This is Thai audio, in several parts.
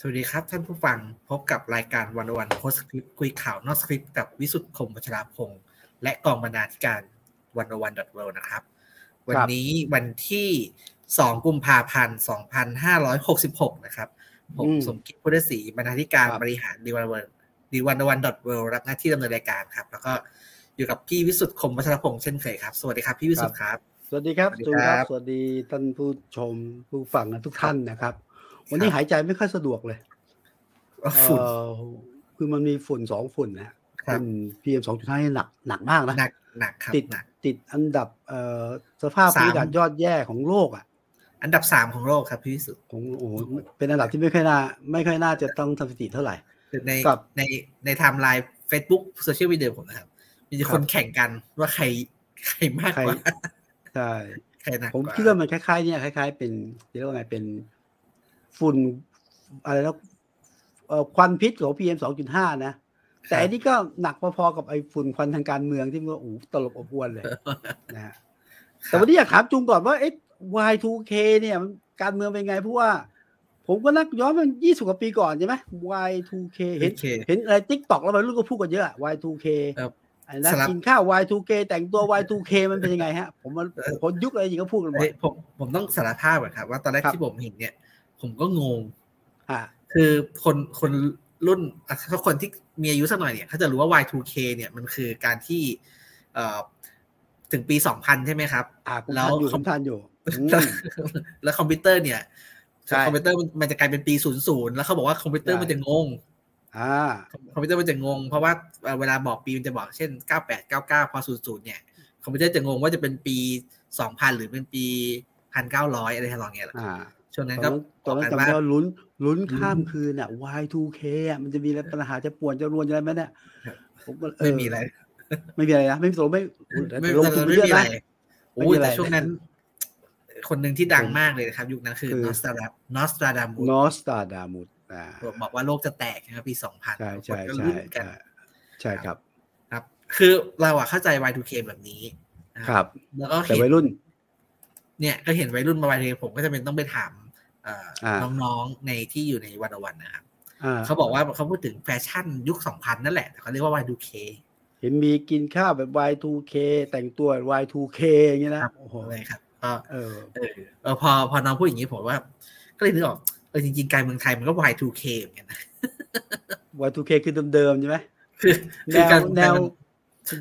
สวัสดีครับท่านผู้ฟังพบกับรายการวันวันโพสคลิปคุยข่าวนอกสคริปต์กับวิสุทธ์คมวัชราพงศ์และกองบรรณาธิการวันวันดอทเวนะครับ วันนี้วันที่ 2 กุมภาพันธ์ 2566 นะครับผมอืมสมคิดพุทธศรีบรรณาธิการครับบริหารดีวันวันดีวันวันดอทเวรับหน้าที่ดำเนินรายการครับ แล้วก็อยู่กับพี่วิสุทธ์คมวัชรพงศ์เช่นเคยครับ สวัสดีครับพี่วิสุทธ์ครับ สวัสดีครับสวัสดีจูนคครัรับบสวัสดีท่านผู้ชมผู้ฟังกันทุกท่านนะครับ วันนี้หายใจไม่ค่อยสะดวกเลยฝุ่นเอ่อคือมันมีฝุ่นสองฝุ่นนะครับฝุ่น PM สองจุดห้านี่หนักหนักมากนะหนักหนักครับติดหนักติดอันดับเอ่อสภาพสามภูมิอากาศยอดแย่ของโลกอะ อันดับสามของโลกครับพี่วิสุทธิ์ของโอ้โหเป็นอันดับที่ไม่ค่อยน่าไม่ค่อยน่าจะต้องทำสถิติเท่าไหร่คือในครับในในไทม์ไลน์ Facebook โซเชียลมีเดียผมนะครับ มีแต่คนครับแข่งกันว่าใครใครมากกว่าใครใช่ใครหนักผมกว่าคิดว่ามันคล้ายๆเนี่ยคล้าย ๆ เป็นเรียกว่าไงเป็น ฝุ่นอะไรแล้วเอ่อควันพิษของ PM 2.5 นะ แต่อันนี้ก็หนักพอๆกับไอ้ฝุ่นควันทางการเมืองที่มันโอ้โหตลบอบอวนเลยนะฮะแต่วันนี้อยากถามจุงก่อนว่าเอ๊ะ Y2K เนี่ยมันการเมืองเป็นไงเพราะว่า ผมก็นักย้อนมัน20กว่าปีก่อนใช่ไหม Y2K เห็นโอเคเห็นอะไรติ๊กตอกแล้วมันรุ่นก็พูดกันเยอะอะ Y2K ครับไอ้นักสลับกินข้าว Y2K แต่งตัว Y2K มันเป็นยังไงฮะ ผมมันผมยุคอะไรจริงก็พูดกันบ่อเฮ้ยยผมผมต้องสารภาพก่อนครับ ว่าตอนแรกครับที่ผมเห็นเนี่ย ผมก็งงอ่าคือคนคนรุ่นอะถ้าคนที่มีอายุสักหน่อยเนี่ยเขาจะรู้ว่า Y2K เนี่ยมันคือการที่เอ่อถึงปี 2000 ใช่ไหมครับอ่าผมแล้วทันอยู่คผอมมทันอยู่อืมแล้วคอมพิวเตอร์เนี่ยใช่คอมพิวเตอร์มันมันจะกลายเป็นปี 00 แล้วเขาบอกว่าคอมพิวเตอร์ใช่มันจะงงอ่าคอมพิวเตอร์มันจะงง เพราะว่าเอ่อเวลาบอกปีมันจะบอกเช่น 98 99 พอ 00 เนี่ย คอมพิวเตอร์จะงงว่าจะเป็นปี 2000 หรือเป็นปี 1900 อะไรทำนองเนี้ยแหละอ่า ช่วงตนั้อนนก็นั้นตอนนั้นบจำกได้ว่าว่าลุ้นลุ้นข้ามอืมคืนอะ Y2K อะมันจะมีอะไรปัญหาจะป่วนจะรวนจะอะไรไหมเนี่ยครับผมก็เไม่มีอะไร ไม่มีอะไรนะไม่มีตัวไม่ไม่ลงทุนไปไม่เยอะมีอะไรนะโอ้ไม่มียอะไรแต่ช่วงนั้น คนหนึ่งที่ดังผมมากเลยนะครับ ยุคนั้นคือคือนอสตราดานอสตราดามุนอสตาดามุดอ่าบอกว่าโลกจะแตกนะครับปี2000ใช่ใช่คนก็ใช่ลุ้นกันใช่ใช่ครับ ครับ คือเราอะเข้าใจ Y2K แบบนี้นะครับ แล้วก็แต่เห็นวัยรุ่น เนี่ย ก็เห็นวัยรุ่นมา Y2K ผมก็จะเป็นต้องไปถามเอ่ออ่า น้องๆในที่อยู่ในวันวันนะครับอ่าเขาบอกว่าเขาพูดถึงแฟชั่นยุค2000นั่นแหละแต่เขาเรียกว่า Y2K เห็นมีกินข้าวแบบ Y2K แต่งตัว Y2K อย่างเงี้ยนะครับโอ้โหเลยครับก็เออเออเออพอพอน้องพูดอย่างนี้ผมว่า ก็เลยนึกออกเออจริงๆการเมืองไทยมันก็ Y2K เหมือนกันนะ Y2K คือเดิมๆใช่ไหมคือแนคือวการแนว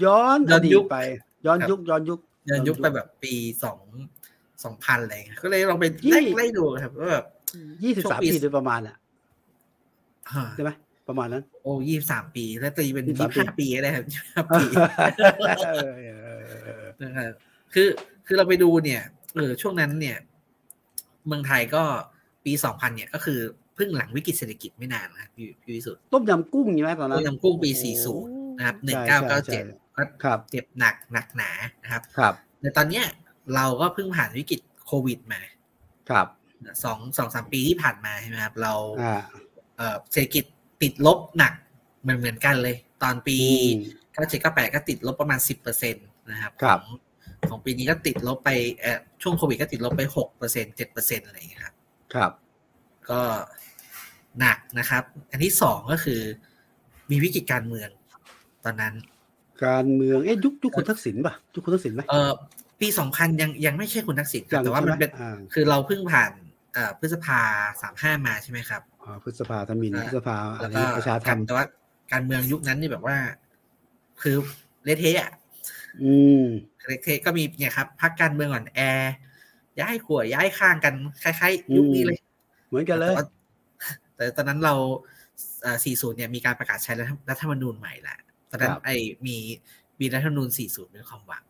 ย้อนย้ออนดียุตคไป ย้อนครับยุคย้อนยุคย้อนยุคไปแบบปีสอง สองพันอะไรเงี้ยก็เลยลองไปยี่ไล่ไล่ดูครับว่าแบบยี่สิบช่วสามงปีปีโดยประมาณอะฮะใช่ไหมประมาณนั้น โอ้ยี่สามปี แล้วตีเป็น23ยี่ห้าปีก็ได้ครับยี่ห้าปีเออเออเออเออนะครับคือคือเราไปดูเนี่ยเออช่วงนั้นเนี่ย เมืองไทยก็ปีสองพันเนี่ยก็คือเพิ่งหลังวิกฤตเศรษฐกิจไม่นานนะครับพี่พี่วิสุทธิ์ต้มยำกุ้งใช่ไหมตอนนั้นต้มยำกุ้งปีโอ้โห40นะครับใช่1997ใช่ก็ครับเจ็บหนักหนักหนานะครับ ครับ แต่ตอนเนี้ย เราก็เพิ่งผ่านวิกฤตโควิดมาครับสองสองสามปีที่ผ่านมาใช่ไหมครับเราอ่าเอ่อเศรษฐกิจติดลบหนักเหมือนเหมือนกันเลย ตอนปีอืมเก้าเจ็ดเก้าแปดก็ติดลบประมาณสิบเปอร์เซ็นตนะครับครับของของปีนี้ก็ติดลบไปเอ่อช่วงโควิดก็ติดลบไปหกเปอร์เซ็นเจ็ดเปอร์เซ็นอะไรอย่างเงี้ยครับ ครับ ก็หนักนะครับ อันที่สองก็คือมีวิกฤตการเมืองตอนนั้น การเมืองเอ๊ะยุคยุคคุณทักษิณป่ะยุคคุณทักษิณไหมเออ ปีสองพันยังยังไม่ใช่คุณทักษิณครัยับงแต่ว่ามันใช่ไหมเป็นอ่าคือเราเพิ่งผ่านเอ่อพฤษภาสามห้ามาใช่ไหมครับอ่าพฤษภาธมินอ่าพฤษภาอะแล้วไรก็ประชาธรการมแต่ว่าการเมืองยุคนั้นนี่แบบว่า คือเละเทะอะอืมเละเทะก็มีเนี่ยครับพักการเมืองอ่อนแอ ย้ายขัวย้ายข้างกันคล้ายๆยุคนี้เลย เหมือนกันเลย แต่ว่าแต่ตอนนั้นเราเอ่อ40เนี่ยมีการประกาศใช้รัฐรัฐธรรมนูญใหม่แหละตอนนั้นครับไอ้มีมีรัฐธรรมนูญ40เป็นความหวัง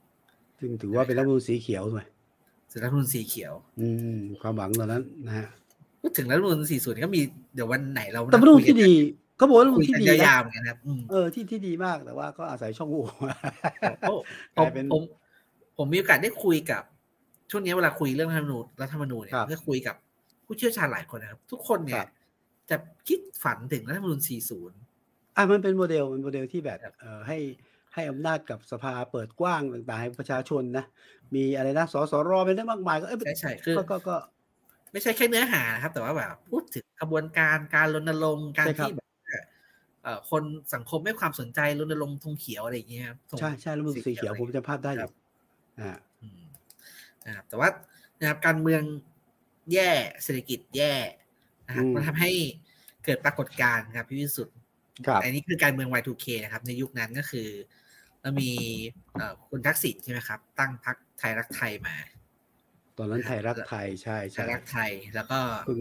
ซึ่งถือว่าเป็นรัฐธรรมนูญสีเขียวด้วยส่วนรัฐธรรมนูญสีเขียว อืม ความหวังตอนนั้นนะฮะพูดถึงรัฐธรรมนูญ40เนี่ยก็มีเดี๋ยววันไหนเราแต่รัฐธรรมนูญที่ดีเขาบอกว่ารัฐธรรมคุนูยญที่กันดียานะวๆเหมือนกันนะครับอืมเออที่ที่ดีมากแต่ว่าก็อาศัยช่องโหว่เพราะกลายเป็นผมผมมีโอกาสได้คุยกับ ช่วงนี้เวลาคุยเรื่องรัฐธรรมนูญรัฐธรรมนูญเนี่ยครับก็คุยกับผู้เชี่ยวชาญหลายคนนะครับ ทุกคนเนี่ครัยบจะคิดฝันถึงรัฐธรรมนูญ40อะมันเป็นโมเดลเป็นโมเดลที่แบบครับเอ่อให้ ให้อำนาจกับสภาเปิดกว้างต่างๆให้ประชาชนนะ มีอะไรนะสสรเป็นได้มากมายก็เอ้ยใช่ใช่คือก็ก็ก็ไม่ไม่ใช่แค่เนื้อหานะครับ แต่ว่าแบบพูดถึงกระบวนการการรณรงค์การใช่ครับที่แบบเอ่อคนสังคมให้ความสนใจรณรงค์ธงเขียวอะไรอย่างเงี้ยครับธงใช่ใช่แล้วมันสีเขียวผมจะภาพได้อครัยู่บอ่าอืมนะครับแต่ว่านะครับการเมืองแย่เศรษฐกิจแย่นะครับอืมมันทำให้เกิดปรากฏการณ์ครับพี่วิสุทธ์ครับอันนี้คือการเมือง Y2K นะครับ ในยุคนั้นก็คือ เรามีเอ่อคุณทักษิณใช่ไหมครับ ตั้งพรรคไทยรักไทยมา ตอนนั้นไทยรักไทยใช่ไทใช่ยรักไทยแล้วก็เพิ่ง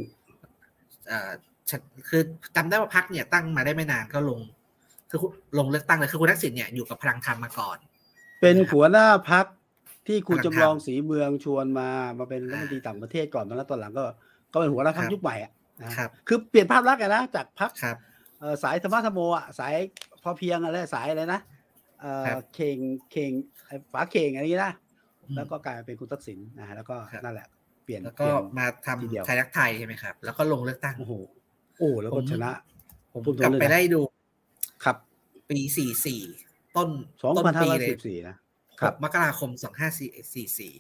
เอ่อฉันคือจำได้ว่าพรรคเนี่ยตั้งมาได้ไม่นานก็ลงคือลงเลือกตั้งเลยคือคุณทักษิณเนี่ยอยู่กับพลังธรรมมาก่อน เป็นหัวหน้าพักที่คุณพลังธรรมจำลองศรีเมืองชวนมามาเป็นรัฐมนตรีต่างประเทศก่อนแล้วตอนหลังก็ ก็เป็นหัวหน้าพักครับยุคใหม่อะนะครับคือเปลี่ยนภาพลักษณ์อะนะจากพักครับเอ่อสายธรรมะธรรมโมอะสายพอเพียงอะไรสายอะไรนะ เอ่อครับเข่งเข่งไอ้ฝาเข่งอะไรอย่างนี้นะอืมแล้วก็กลายมาเป็นคุณทักษิณนะฮะแล้วก็ครับนั่นแหละเปลี่ยนแล้วก็เปลี่ยนมาทีเดียวทำไทยรักไทยใช่ไหมครับ แล้วก็ลงเลือกตั้งโอ้โหโอ้แล้วก็ผมชนะ ผมพูดตรงกลับเลยนะไปได้ดู ครับ ปีสี่สี่ต้นสองต้นพันห้าปีร้อยเลยสิบสี่นะคหรับกมกราคมสองห้าสี่สี่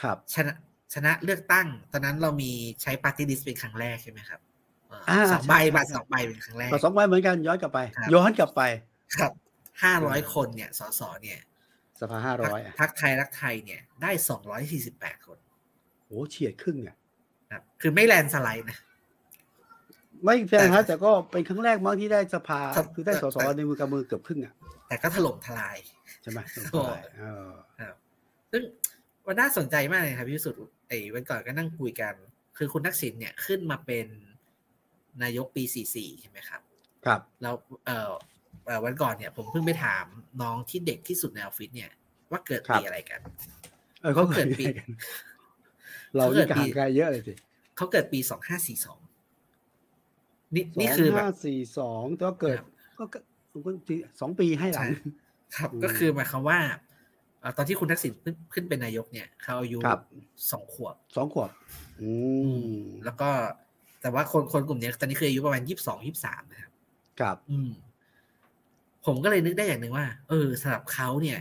ครับชนะชนะเลือกตั้ง ตอนนั้นเรามีใช้ปาร์ตี้ลิสต์เป็นครั้งแรกใช่ไหมครับเอ่ออาสองใบใช่บัตรใช่สองใบเป็นครั้งแรกก็สองใบเหมือนกันย้อนกลับไปครับย้อนกลับไปครับ ห้าร้อยคนเนี่ยสสเนี่ยสภาห้าพรร้อยรคอะพรรคไทยรักไทยเนี่ยได้สองร้อยสี่สิบแปดคนโอ้เฉียดครึ่งอะครับคือไม่แลนด์สไลด์นะ ไม่แฟนแต่ครับแต่ก็เป็นครั้งแรกมั้งที่ได้สภาครับคือได้สสแต่ในมือกับมือเกือบครึ่งอะแต่ก็ถล่มทลายใช่ไหมโอ้เออครับซึ่งมันน่าสนใจมากเลยครับพี่สุดไอ้วันก่อนก็นั่งคุยกัน คือคุณทักษิณเนี่ยขึ้นมาเป็นนายกปี 44 ใช่ไหมครับ ครับ แล้วเอ่อเอ่อ วันก่อนเนี่ยผมเพิ่งไปถามน้องที่เด็กที่สุดในออฟฟิศเนี่ย ว่าเกิดปีอะไรกัน เออเขาเขาเกิเกิดดปีปีเราเขาเกินี่ดปีห่างไกลเยอะเลยสิเขาเกิดปี2542นี่สนี่องคือแบบห้าสี่สองก็เกิดครับก็ก็สองปีให้หลัง ครับอืมก็คือหมายความว่าเอ่อตอนที่คุณทักษิณขึ้นขึ้นเป็นนายกเนี่ยเขาอายุครับสองขวบสองขวบอืมแล้วก็แต่ว่าคนคนกลุ่มเนี้ยตอนนี้คืออายุประมาณยี่สิบสองยี่สิบสามนะครับ ครับ อืม ผมก็เลยนึกได้อย่างหนึ่งว่า เออสำหรับเขาเนี่ย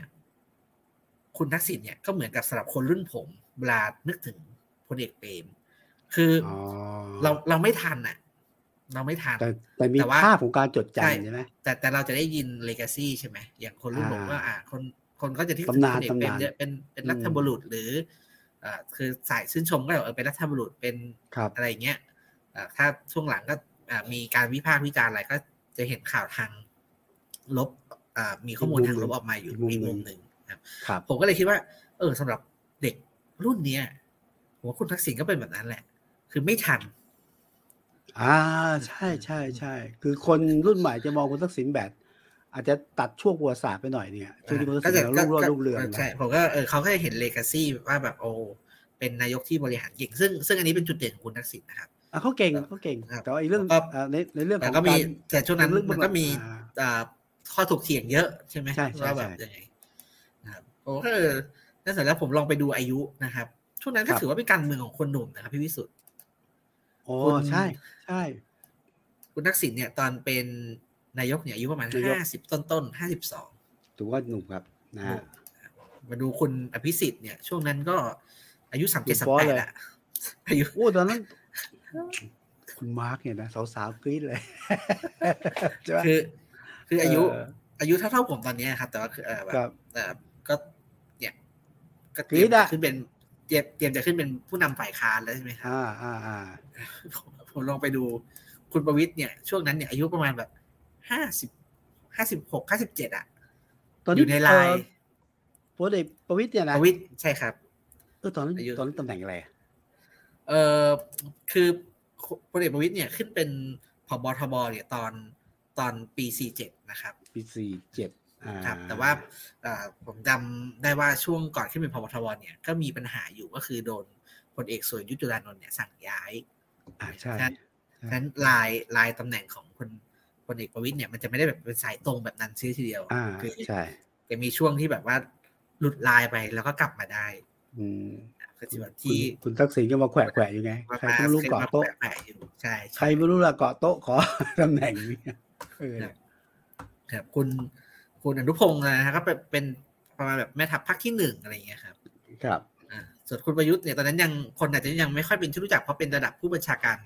คุณทักษิณเนี่ยก็เหมือนกับสำหรับคนรุ่นผมเวลานึกถึงพลเอกเปรมคือออ๋อเราเราไม่ทันอะเราไม่ทันแต่แต่มีแต่ว่าภาพของการจดใช่จำใช่ไหมแต่แต่เราจะได้ยินเลกาซีใช่ไหมอย่างคนรุ่นผมอ่าก็อ่าคนคนก็จะที่ตำนานพลเอกเปรมตำนานเยอะเป็นเป็นอืมรัฐบุรุษหรืออ่าคือสายชื่นชมก็แบบเออเป็นรัฐบุรุษเป็นครับอะไรอย่างเงี้ยอ่าถ้าช่วงหลังก็อ่ามีการวิพากษ์วิจารณ์อะไรก็จะเห็นข่าวทาง ลบอ่ามีข้อมูลอีกมุมทางลบหนึ่งออกมาอยู่อีกมุมอีกมุมหหนึ่นึ่งงครับครับ ผมก็เลยคิดว่า เออสำหรับเด็กรุ่นเนี้ยผมว่าคุณทักษิณก็เป็นแบบนั้นแหละ คือไม่ทัน อ่าใช่ใช่ใช่คือคนรุ่นใหม่จะมองคุณทักษิณแบบอาจจะตัดช่วงประวัติศาสตร์ไปหน่อยเนี่ยช่วงที่คุณทักษิณเรารุ่งโรจน์รุ่งเรืองใช่นะผมก็เออเขาก็จะเห็นเลกาซีว่าแบบโอ้เป็นนายกที่บริหารเก่ง ซึ่งซึ่งอันนี้เป็นจุดเด่นของคุณทักษิณนะครับอะเขาเก่งเขาเก่งครับแต่ว่าอีกเรื่องแล้วก็อ่าในในเรื่องขแต่องก็มีารแต่ช่วงนั้นเรื่องมันก็มีอ่าอ่า ข้อถกเถียงเยอะใช่ไหมใช่ใช่ว่าแบบใช่ยังไงนะครับโอ้ก็เออแล้วเสร็จแล้วผมลองไปดูอายุนะครับ ช่วงนั้นก็ครับถือว่าเป็นการเมืองของคนหนุ่มนะครับพี่วิสุทธ์โอ้คุณใช่ ใช่ คุณทักษิณเนี่ย ตอนเป็นนายกเนี่ยอายุประมาณนายกห้าสิบต้นต้นห้าสิบสองถือว่าหนุ่มครับนะฮะมาดูคุณอภิสิทธิ์เนี่ย ช่วงนั้นก็อายุสามหนุ่เจ็ดมสามฟ้อแปดเลยอะอายุโอ้ตอนนั้น คุณมาร์กเนี่ยนะสาวๆกรี๊ดเลยใช่ไหมคือ คืออายุเอออายุเท่าๆผมตอนเนี้ยครับ แต่ว่าคือเออแบครับบเออก็เนี่ยก็เตกรี๊รียมดอะจะขึ้นเป็นเตรียมเตรียมจะขึ้นเป็นผู้นำฝ่ายค้านแล้วใช่ไหมครับอ่าอ่าอ่าผมผมลองไปดูคุณประวิทย์เนี่ยช่วงนั้นเนี่ยอายุประมาณแบบห้าสิบห้าสิบหกห้าสิบเจ็ดอะตอนอนี้ยู่ในไลน์พลเอกประวิตยเนี่ยปนะระวิทย์ใช่ครับเออตอนนั้นอายุตอนนั้นตำแหน่งอะไรอะเออคือพลเอกประวิตยเนี่ยขึ้นเป็นผบทบเนี่ยตอน ตอนปีสี่เจ็ดนะครับ ปีสี่เจ็ดอ่าครับแต่ว่าเอ่อผมจำได้ว่าช่วงก่อนขึ้นเป็นพบทบเนี่ยก็มีปัญหาอยู่ก็คือโดนพลเอกสวยยุทธจุลานนท์เนี่ยสั่งย้ายอ่าใช่ฉะนั้นฉะนั้นลายลายตำแหน่งของพลพลเอกประวิตยเนี่ยมันจะไม่ได้แบบเป็นสายตรงแบบนั้นซีทีเดียวอ่าคือใช่จะมีช่วงที่แบบว่าหลุดลายไปแล้วก็กลับมาได้ อืมก็จะแบบคุณที่คุณทักษิณก็มาแขวะแขวะอยู่ไงมาใครก็ไม่รู้ขึ้นเกาะมาโต๊ะแปะๆอยู่ใช่ใครไม่รู้ละเกาะโต๊ะขอตำแหน่งนี้เออ ครับคุณคุณอนุพงศ์นะครับก็เป็นเป็นประมาณแบบแม่ทัพภาคที่หนึ่งอะไรอย่างเงี้ยครับ ครับอ่าส่วนคุณประยุทธ์เนี่ยตอนนั้นยังคนอาจจะยังไม่ค่อยเป็นที่รู้จักเพราะเป็นระดับผู้บัญชาการ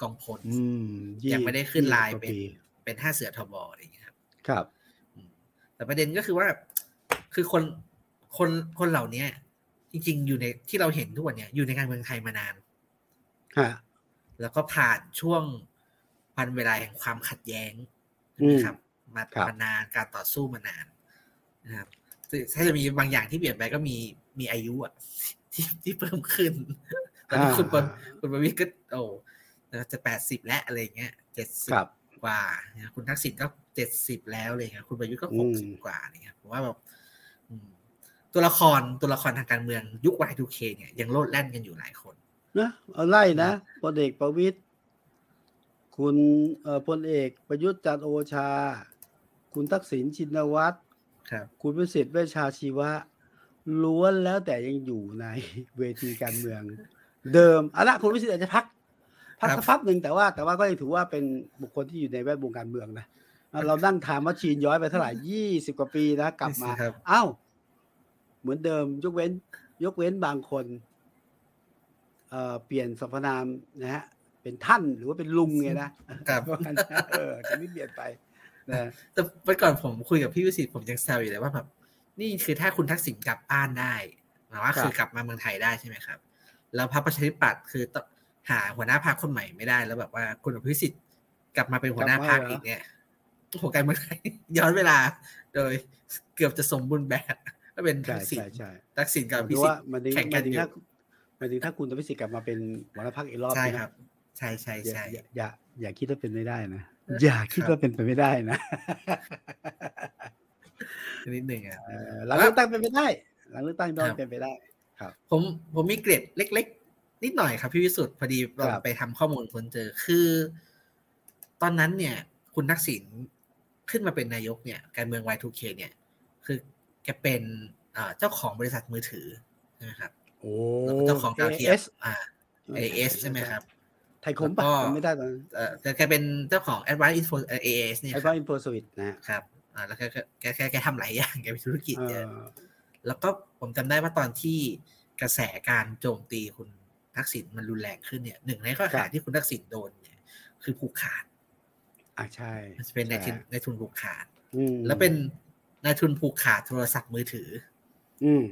กองพลอืมยังไม่ได้ขึ้นไลน์ยี่สิบกเป็นว่าปีเป็นห้าเสือทบอะไรอย่างเงี้ยครับ ครับอืมแต่ประเด็นก็คือว่าคือคนคนคนเหล่านี้จริง ๆ อยู่ในที่เราเห็นทุกวันเนี้ยอยู่ในการเมืองไทยมานานฮะแล้วก็ผ่านช่วง วันเวลาแห่งความขัดแย้งอืมนะครับมาครับมานานการต่อสู้มานานนะครับซึ่งถ้าจะมีบางอย่างที่เปลี่ยนไปก็มีมีอายุอะที่ที่เพิ่มขึ้นตอนนี้คุณปนคุณประวิตรก็โอ้จะแปดสิบแล้วอะไรอย่างเงี้ยเจ็ดสิบครับกว่านะคุณทักษิณก็เจ็ดสิบแล้วอะไรเงี้ยคุณประยุทธ์ก็อืหมกสิบกว่าอะไรเงี้ยผมว่าแบบอืมตัวละครตัวละครทางการเมืองยุค Y2K เนี่ยยังโลดแล่นกันอยู่หลายคนนะเอาไล่นะพลเอกประวิตย คุณเอ่อพลเอกประยุทธ์จันทร์โอชา คุณทักษิณชินวัตรครับคุณวิสิทธิ์เวชชาชีวะ ล้วนแล้วแต่ยังอยู่ในเวทีการเมือง เดิมเอาละคุณวิสิทธิ์อาจจะพักพักครับสักพักหนึ่งแต่ว่าแต่ว่าก็ยังถือว่าเป็นบุคคลที่อยู่ในแวดวงการเมืองนะอะเรานั่งถามว่าชีนย้อยไปเท่าไหร่ยี่สิบกว่าปีนะกลับมาครับอ้าวเหมือนเดิมยกเว้น ยกเว้นบางคนเอ่อเปลี่ยนสรรพนามนะฮะ เป็นท่านหรือว่าเป็นลุงไงนะครับว่างั้นนะเออจะไม่เปลี่ยนไปนะแต่เมื่อก่อนผมคุยกับพี่วิสิทธิ์ผมยังแซวอยู่เลยว่าแบบนี่คือถ้าคุณทักษิณกลับบ้านได้หมายว่าครับคือกลับมาเมืองไทยได้ใช่ไหมครับ แล้วพรรคประชาธิปัตย์คือต้องหาหัวหน้าพรรคคนใหม่ไม่ได้แล้วแบบว่าคุณอภิสิทธิ์กลับมาเป็นหัวหน้าพรรคอีกเนี่ยโอ้โหการเมืองไทยย้อนเวลา โดยเกือบจะสมบูรณ์แบบก็เป็นใช่ทักษิณใช่ใช่ทักษิณกับอหภิรือสิทว่าธิ์มันถึงแข่งมักันนถึงอยู่ถ้ามันถึงถ้าคุณทวิสิทธิ์กลับมาเป็นหัวหน้าพรรคอีกรอบใช่นะครับ ใช่ใช่อย่าใช่อย่าอย่าอย่าคิดว่าเป็นไม่ได้นะอย่าคิดว่าเป็นไปไม่ได้นะนิดหนึ่งอะเออหลังเลือกตั้งเป็นไปได้ หลังเลือกตั้งต้องครับเป็นไปได้ผมผมมีเกร็ดเล็ก ๆ นิดหน่อยครับพี่วิสุทธ์พอดีเราครับไปทำข้อมูลค้นเจอคือ ตอนนั้นเนี่ย คุณทักษิณขึ้นมาเป็นนายกเนี่ย การเมือง Y2K เนี่ย คือแกเป็นเอ่อเจ้าของบริษัทมือถือใช่ไหมครับโอ้เจ้าของดาวเทียม AS อ่า AS ใช่ไหมครับ ไทยคมปะแล้วก็จำไม่ได้ตอนนั้นเอ่อแต่แกเป็นเจ้าของ Advanced Info เอ่อ AS เนี่ยไอคคอรันบอินโฟสวิตนะฮะครับอ่าแล้วแกแกแกแกแกทำหลายอย่างแกเป็นธุรกิจเอเยอะอแล้วก็ผมจำได้ว่าตอนที่กระแสการโจมตีคุณทักษิณมันรุนแรงขึ้นเนี่ยหนึ่งในข้อหาที่คุณทักษิณโดนเนี่ย คือผูกขาด อะใช่มันจะเป็นในายทุนใช่ในายทุนผูกขาดอืมแล้วเป็นนายทุนผูกขาดโทรศัพท์มือถือ อืม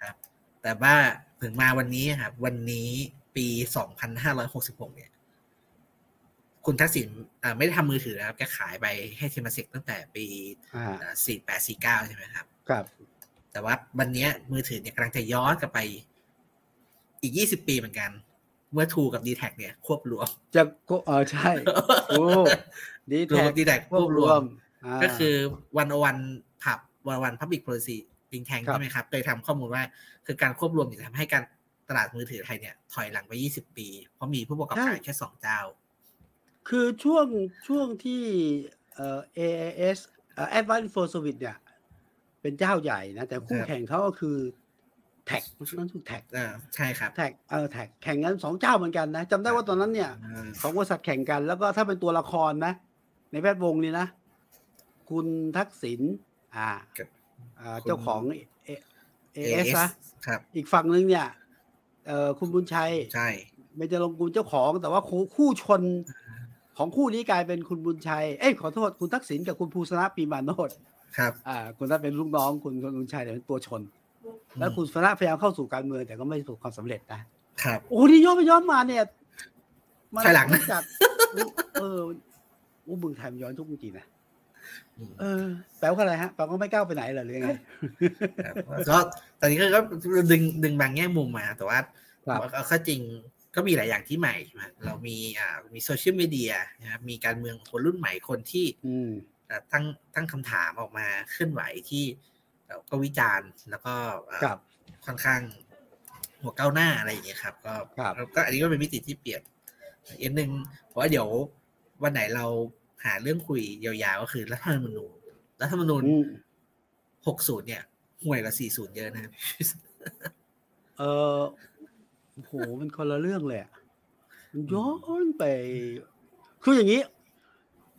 ครับ แต่ว่าถึงมาวันนี้ครับ วันนี้ ปีสองพันห้าร้อยหกสิบหกเนี่ย คุณทักษิณอ่าไม่ได้ทำมือถือนะครับแกขายไปให้เทมาเส็กตั้งแต่ปีอ่าสี่แปดสี่เก้าใช่ไหมครับ ครับ แต่ว่าวันเนี้ยมือถือเนี่ยกำลังจะย้อนกลับไปอีกยี่สิบปีเหมือนกัน เมื่อทรูกับดีแทคเนี่ย ควบรวม จะก็เออใช่โอ้ดีทูแท็กับดีแท็คคววบบรรววมมก็คือวันวันผับวันวันพับบิ c โพลิซีปิงแทงครับใช่ไหมครับเคยทำข้อมูลว่า คือการควบรวมเนี่ยจะทำให้การ ตลาดมือถือไทยเนี่ยถอยหลังไปยี่สิบปี เพราะมีผู้ประกอบการแค่สองเจ้า คือช่วงช่วงที่เอ่อ AIS เอ่อ Advanced Info Service เนี่ย เป็นเจ้าใหญ่นะ แต่คู่ครับแข่งเขาก็คือแท็กนั่นคือแท็กอ่าใช่ครับแท็กเออแท็กแข่งกันสองเจ้าเหมือนกันนะจำได้ว่าตอนนั้นเนี่ยอ่าสองบริษัทแข่งกัน แล้วก็ถ้าเป็นตัวละครนะ ในแวดวงนี้นะ คุณทักษิณอ่ากับอ่าคุณเจ้าของเอเอเอส AS นะครับอีกฝั่งหนึ่งเนี่ย เอ่อคุณบุญชัย ใช่ไม่จะลงกุลเจ้าของ แต่ว่าคู่คู่ชนของคู่นี้กลายเป็นคุณบุญชัย เอ้ยขอโทษคุณทักษิณกับคุณภูสนะปีมาโนดครับอ่าคุณทักเป็นลูกน้องคุณคุณบุญชัยเนี่ยเป็นตัวชน แล้วคุณสนะพยายามเข้าสู่การเมืองแต่ก็ไม่ประสบความสำเร็จนะครับโอ้นี่ย้อนไปย้อนมาเนี่ยมันภายหลังนะจากเออโอ้เมืองไทยมันย้อนทุกจริงๆนะอืมเออแปลว่าอะไรฮะแปลว่าไม่ก้าวไปไหนเหรอหรือยังไงครับก็ ตอนนี้ก็ก็ดึงดึงบางแง่มุมมา แต่ว่าครับเอาเข้าจริงก็มีหลายอย่างที่ใหม่ใช่ไหมเรามีอ่ามีโซเชียลมีเดียนะครับมีการเมืองคนรุ่นใหม่คนที่อืมเอ่อตั้งตั้งคำถามออกมาเคลื่อนไหวที่เอ่อก็วิจารณ์แล้วก็เอ่อครับค่อนข้างหัวก้าวหน้าอะไรอย่างเงี้ยครับ ก็ครับก็อันนี้ก็เป็นมิติที่เปลี่ยนอีกหนึ่งเพราะว่าเดี๋ยววันไหนเราหาเรื่องคุยยาวๆก็คือรัฐธรรมนูญรัฐธรรมนูญอืมหกศูนย์เนี่ย ห่วยกว่าสี่ศูนย์เยอะนะครับเออโอ้โหมันคนละเรื่องเลยอะมันย้อนไป คืออย่างนี้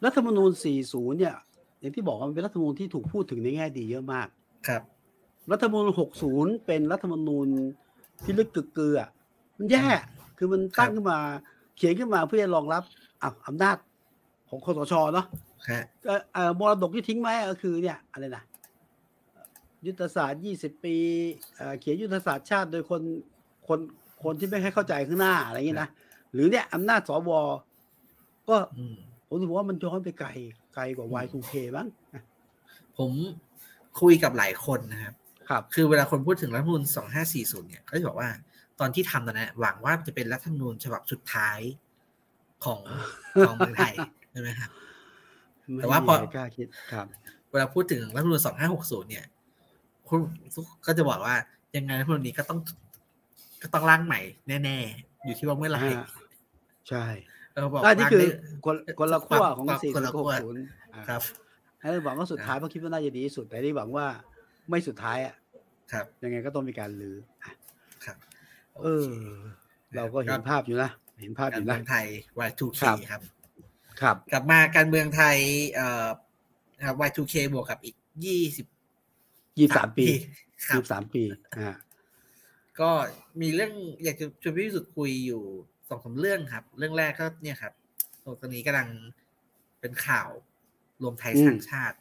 รัฐธรรมนูญ40เนี่ย อย่างที่บอกว่ามันเป็นรัฐธรรมนูญที่ถูกพูดถึงในแง่ดีเยอะมาก ครับ รัฐธรรมนูญ60เป็นรัฐธรรมนูญที่ลึกกึกกืออะมันแย่ คือมันตั้งขึ้นมา เขียนขึ้นมาเพื่อจะรองรับอะอำนาจของคอสชเนาะฮะเอ่อเอ่อมรดกที่ทิ้งไว้ก็คือเนี่ยอะไรนะ ยุทธศาสตร์ 20 ปีเอ่อเขียนยุทธศาสตร์ชาติโดยคนคนคนที่ไม่ให้เข้าใจข้างหน้าอะไรอย่างนี้นะหรือเนี่ยอำนาจสวก็อืมผมถือว่ามันย้อนไปไกลไกลกว่า Y2K มั้งผมคุยกับหลายคนนะครับ ครับ คือเวลาคนพูดถึงรัฐธรรมนูญ2540 เนี่ยเขาจะบอกว่าตอนที่ทำตอนนั้นหวังว่าจะเป็นรัฐธรรมนูญฉบับสุดท้ายของของเมืองไทยใช่ไหมครับแต่ว่าพอไม่มีใครกล้าคิดครับเวลาพูดถึงรัฐธรรมนูญ2560 เนี่ย คุณก็จะบอกว่า ยังไงรัฐธรรมนูญนี้ก็ต้อง ก็ต้องร่างใหม่แน่ๆ อยู่ที่ว่าเมื่อไหร่อ่าใช่เออบอกอ่านี่คือร่างได้คนคนละขั้วของความสี่คนละขั้วศูนย์ครับให้หวังว่าสุดท้ายเพราะคิดว่าน่าจะดีที่สุด แต่ที่หวังว่าไม่สุดท้ายอะครับ ยังไงก็ต้องมีการลืออะครับ เออ เราก็เห็นภาพอยู่นะเห็นภาพอการยู่เมืนะองไทย Y2K ครับครับ ครับ กลับมาการเมืองไทยเอ่อครับ Y2K บวกกับอีกยี่สิบ ยี่สามปีครัยี่บสามปีอ่าก็มีเรื่องอยากจะชวนพี่วิสุทธ์คุยอยู่สองสามเรื่องครับ เรื่องแรกก็เนี่ยครับตอนนี้กำลังเป็นข่าวรวมไทยสร้างชาติ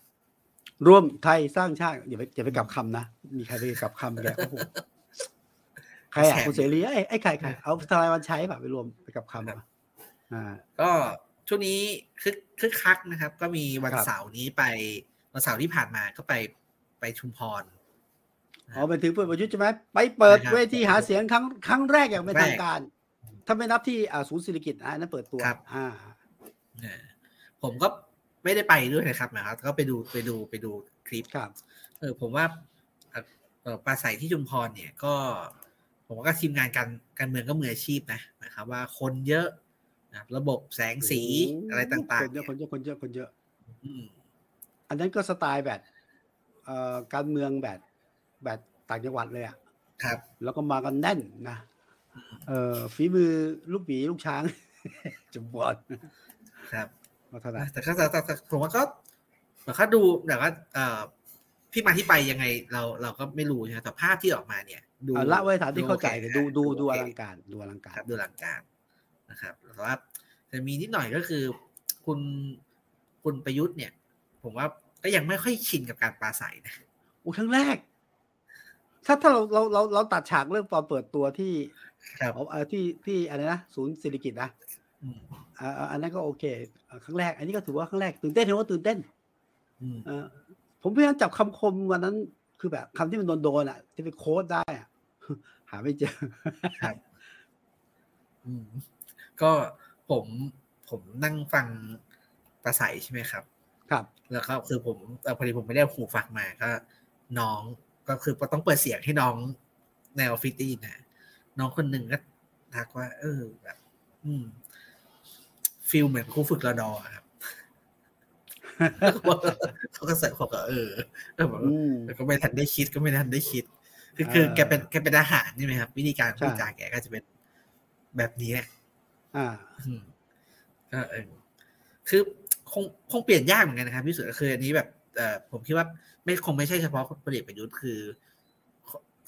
ร่วมไทยสร้างชาติอย่าไปอย่าไปกลับคำนะมีใครไปกลับคำแกโอ้โหใครอะแฉคุณเสรีไอ้ไอ้ใครใครเอาทนายวันชัยป่ะไปรวมไปกลับคำครับอะอ่าก็ช่วงนี้คึกคึกคักนะครับ ก็มีวันครับเสาร์นี้ไปวันเสาร์ที่ผ่านมาก็ไป ไปชุมพรอ๋อไปถึงเปิดประยุทธ์ใช่ไหมไปเปิดนะครับเวทีหาเสียงครั้งครั้งแรกอย่างเป็นแรกทางการ ถ้าไม่นับที่อ่าศูนย์ศิริกิตอ่านั่นเปิดตัวครับอ่าเออผมก็ไม่ได้ไปด้วยนะครับนะครับ ก็ไปดูไปดูไปดูคลิปครับ เออผมว่าเอ่อเอ่อปราศัยที่ชุมพรเนี่ยก็ ผมว่าก็ทีมงานการการเมืองก็มืออาชีพนะนะครับ ว่าคนเยอะนะครับระบบแสงสีโโหอะไรต่างคนๆเยเนี่อะยคนเยอะคนเยอะคนเยอะอืมอันนั้นก็สไตล์แบบเอ่อ การเมืองแบบแบบต่างจังหวัดเลยอะครับ แล้วก็มากันแน่นนะเอ่อฝีมือลูกหมีลูกช้างจุมบอลครับมาถนัดแต่ก็แต่แต่แต่ผมว่าก็แต่ก็ดูแบบว่าเอ่อที่มาที่ไปยังไงเราเราก็ไม่รู้นะแต่ภาพที่ออกมาเนี่ย ดูอะละไว้ฐานที่เข้าใจโอคดูดูดูโออเคลังการดูอลังการครับดูหลังการนะครับแต่ว่าจะมีนิดหน่อยก็คือ คุณคุณประยุทธ์เนี่ย ผมว่า ก็ยังไม่ค่อยชินกับการปราศัยนะโอ้ครั้งแรก ถ้าถ้าเราเราเราเราตัดฉากเรื่องตอนเปิดตัวที่ครับเอาเอาที่ที่อะไรนะศูนย์เศรษฐกิจนะอืมอ่าอ่าอันนั้นก็โอเคอ่าครั้งแรก อันนี้ก็ถือว่าครั้งแรกตื่นเต้นเห็นว่าตื่นเต้นอืมเอ่อผมพยายามจับคำคมวันนั้น คือแบบคำที่มันโดนๆอะที่ไปโค้ดได้อะหาไม่เจอครับอืมก็ผมผมนั่งฟังปราศัยใช่ไหมครับ ครับแล้วก็คือผมเอ่อพอดีผมไม่ได้เอาหูฟังมาก็ น้องก็คือต้องเปิดเสียงให้น้องในออฟฟิศได้ยินนะน้องคนหนึ่งก็ทักว่า เออแบบ อืมฟิลเหมือนครูฝึกระดออะครับเขาก็ใส่เขาก็เออแล้วบอกว่าอืมแล้วก็ไม่ทันได้คิดก็ไม่ทันได้คิดคือคือเออแกเป็นแกเป็นทหารใช่ไหมครับ วิธีการพูดใช่จาแกก็จะเป็นแบบนี้แหละอ่าอืมก็เออคือ คงคงเปลี่ยนยากเหมือนกันนะครับพี่สุดคืออันนี้แบบเออผมคิดว่าไม่คงไม่ใช่เฉพาะพลเอกประยุทธ์คือ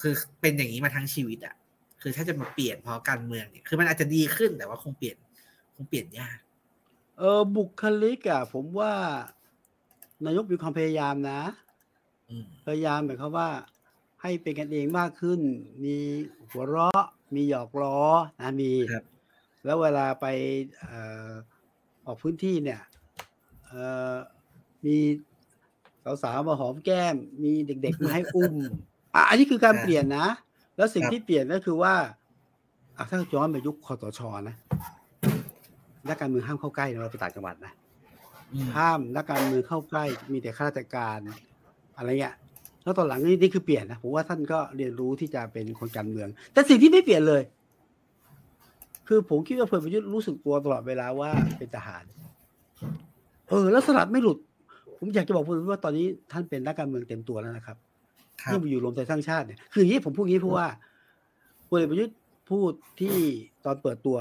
คือเป็นอย่างนี้มาทั้งชีวิตอะคือถ้าจะมาเปลี่ยนเพราะการเมืองเนี่ยคือมันอาจจะดีขึ้นแต่ว่าคงเปลี่ยนคงเปลี่ยนยาก เออบุคลิกอะผมว่านายกมีความพยายามนะอืมพยายามหมายความว่า ให้เป็นกันเองมากขึ้น มีหัวเราะ มีหยอกล้อนะมีครับแล้วเวลาไปเอ่อออกพื้นที่เนี่ยเอ่อ มีสาวๆมาหอมแก้ม มีเด็กๆมาให้อุ้มอะอันนี้คือการครับเปลี่ยนนะ แล้วสิ่งครับที่เปลี่ยนก็คือว่าอะถ้าย้อนไปยุคคอสชนะนักการเมืองห้ามเข้าใกล้เราไปต่างจังหวัดนะอืมห้ามนักการเมืองเข้าใกล้ มีแต่ข้าราชการอะไรเงี้ยแล้วตอนหลังนี่นี่คือเปลี่ยนนะผมว่าท่านก็เรียนรู้ที่จะเป็นคนการเมือง แต่สิ่งที่ไม่เปลี่ยนเลย คือผมคิดว่าพลเอกประยุทธ์รู้สึกตัวตลอดเวลาว่าเป็นทหาร เออแล้วสลัดไม่หลุด ผมอยากจะบอกพลเอกประยุทธ์ว่าตอนนี้ท่านเป็นนักการเมืองเต็มตัวแล้วนะครับครับที่มาอยู่รวมไทยสร้างชาติเนี่ยคืออย่างนี้ผมพูดอย่างนี้เพราะว่าพลเอกประยุทธ์พูดที่ตอนเปิดตัว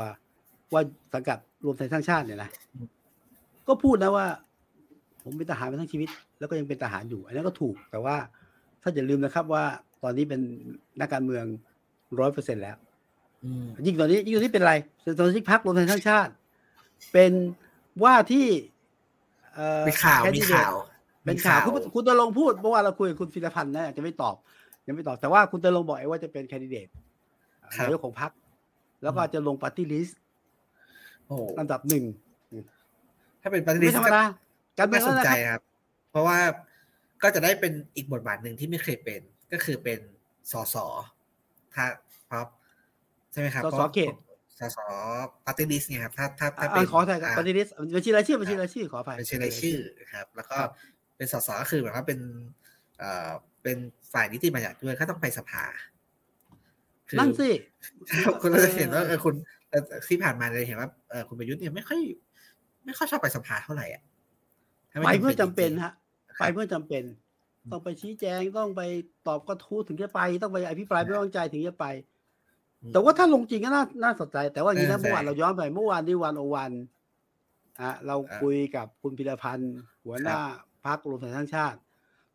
ว่าสังกัดรวมไทยสร้างชาติเนี่ยนะก็พูดนะว่า ผมเป็นทหารมาทั้งชีวิต แล้วก็ยังเป็นทหารอยู่ อันนั้นก็ถูกแต่ว่าถ้าอย่าลืมนะครับว่าตอนนี้เป็นนักการเมืองร้อยเปอร์เซ็นแล้วอืมยิ่งตอนนี้ยิ่งตอนนี้เป็นอะไรสมาชิกพรรครวมไทยสร้างชาติ เป็นว่าที่เอ่อ มีข่าวแคนมีดิเดตข่าวเป็นข่าวคุณคุณตะลงพูดเมื่อวานเราคุยกับคุณฟิรพันธ์นะจะไม่ตอบยังไม่ตอบแต่ว่าคุณตะลงบอกเองว่าจะเป็นแคนดิเดตนายกของพรรคแล้วก็จะลงปาร์ตี้ลิสต์โอ้โหลำดับหนึ่งถ้าเป็นปฏิริไม่ษีธรรมดาการเมือน่างสแล้วนนะใจครับครับ เพราะว่าก็จะได้เป็นอีกบทบาทหนึ่งที่ไม่เคยเป็น ก็คือเป็นสสถ้าครับ ใช่ไหมครับสสเขต สสปฏิริษีไงครับถ้าถ้าถ้าอ่าเป็นขอไทยปาร์ตี้ลิสต์บัญชีรายชื่อบัญชีรายชื่อขออภัยเป็นชื่อรายชื่อครับ แล้วก็เป็นสสก็คือแบบว่าเป็น เอ่อเป็นฝ่ายนิติบัญญัติด้วยก็ต้องไปสภาคือนั่นสิครับคุณเราจะเห็นว่าเออคุณเอ่อที่ผ่านมาเลยเห็นว่าเออคุณประยุทธ์เนี่ยไม่ค่อย ไม่ค่อยชอบไปสภาเท่าไหร่อะถ้าไปเพื่อจำเป็นริงๆฮะไปเพื่อจำเป็น ต้องไปชี้แจงต้องไปตอบกระทู้ถึงจะไป ต้องไปอภิปรายไม่ไว้วางใจถึงจะไป แต่ว่าถ้าลงจริงก็น่าน่าสนใจ แต่ว่าอย่างนี้นะเออเมื่อวานใช่เราย้อนไปเมื่อวานที่วันโอวันอะเราอ่าคุยกับคุณพิรพันธ์หัวหน้าครับพรรครวมไทยสร้างชาติ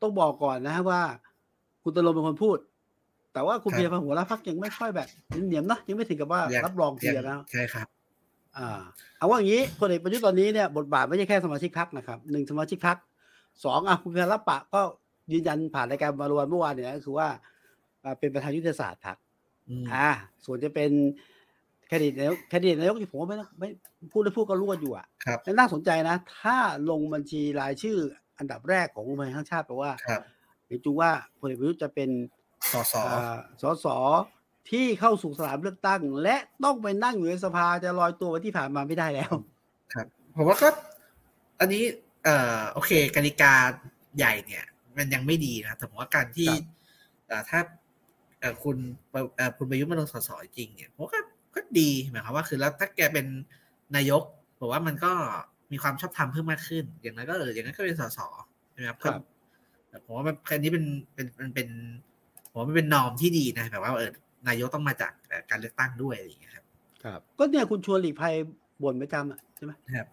ต้องบอกก่อนนะฮะว่า คุณตะลงเป็นคนพูด แต่ว่าคุณพิรพันธ์หัวหน้าพรรคยังไม่ค่อยแบบเหนียมๆนะยังไม่ถึงกับว่ายังรับรองเคลียร์นะใช่ครับ อ่า เอาว่าอย่างนี้พลเอกประยุทธ์ตอนนี้เนี่ยบทบาทไม่ใช่แค่สมาชิกพรรคนะครับหนึ่งสมาชิกพรรคสองอะคุณพิรปะก็ยืนยันผ่านรายการมารวนเมื่อวานเนี่ยก็คือว่าอ่าเป็นประธานยุทธศาสตร์พรรค อืมอ่า ส่วนจะเป็นแคนดิเดตนายกแคนดิเดตนายกที่ผมว่าไม่ต้องไม่พูดได้พูดก็รู้กันอยู่อะครับแล้วน่าสนใจนะ ถ้าลงบัญชีรายชื่ออันดับแรกของรวมไทยสร้างชาติแปลว่าครับเห็นจูว่าพลเอกประยุทธ์จะเป็นสสอ่าสสที่เข้าสู่สนามเลือกตั้ง และต้องไปนั่งอยู่ในสภาจะลอยตัวไปที่ผ่านมาไม่ได้แล้ว ครับ ผมว่าก็อันนี้ เอ่อโอเคกติกาใหญ่เนี่ย มันยังไม่ดีนะแต่ผมว่าการที่ครับเอ่อถ้าเอ่อ คุณเอ่อคุณประยุทธ์มาลงสสจริงเนี่ยผมว่าก็ก็ดีหมายความว่าคือแล้วถ้าแกเป็นนายกผมว่ามันก็มีความชอบธรรมเพิ่มมากขึ้น อย่างนั้นก็เอออย่างนั้นก็เป็นสสใช่ไหมครับครับแต่ผมว่ามันอันนี้เป็นเป็นเป็นเป็นผมว่ามันเป็นนอมที่ดีนะแบบว่าเออนายกต้องมาจากเอ่อการเลือกตั้งด้วยอะไรอย่างเงี้ยครับ ครับ ก็เนี่ยคุณชวนหลีกภัยบ่นประจำอะใช่ไหมครับ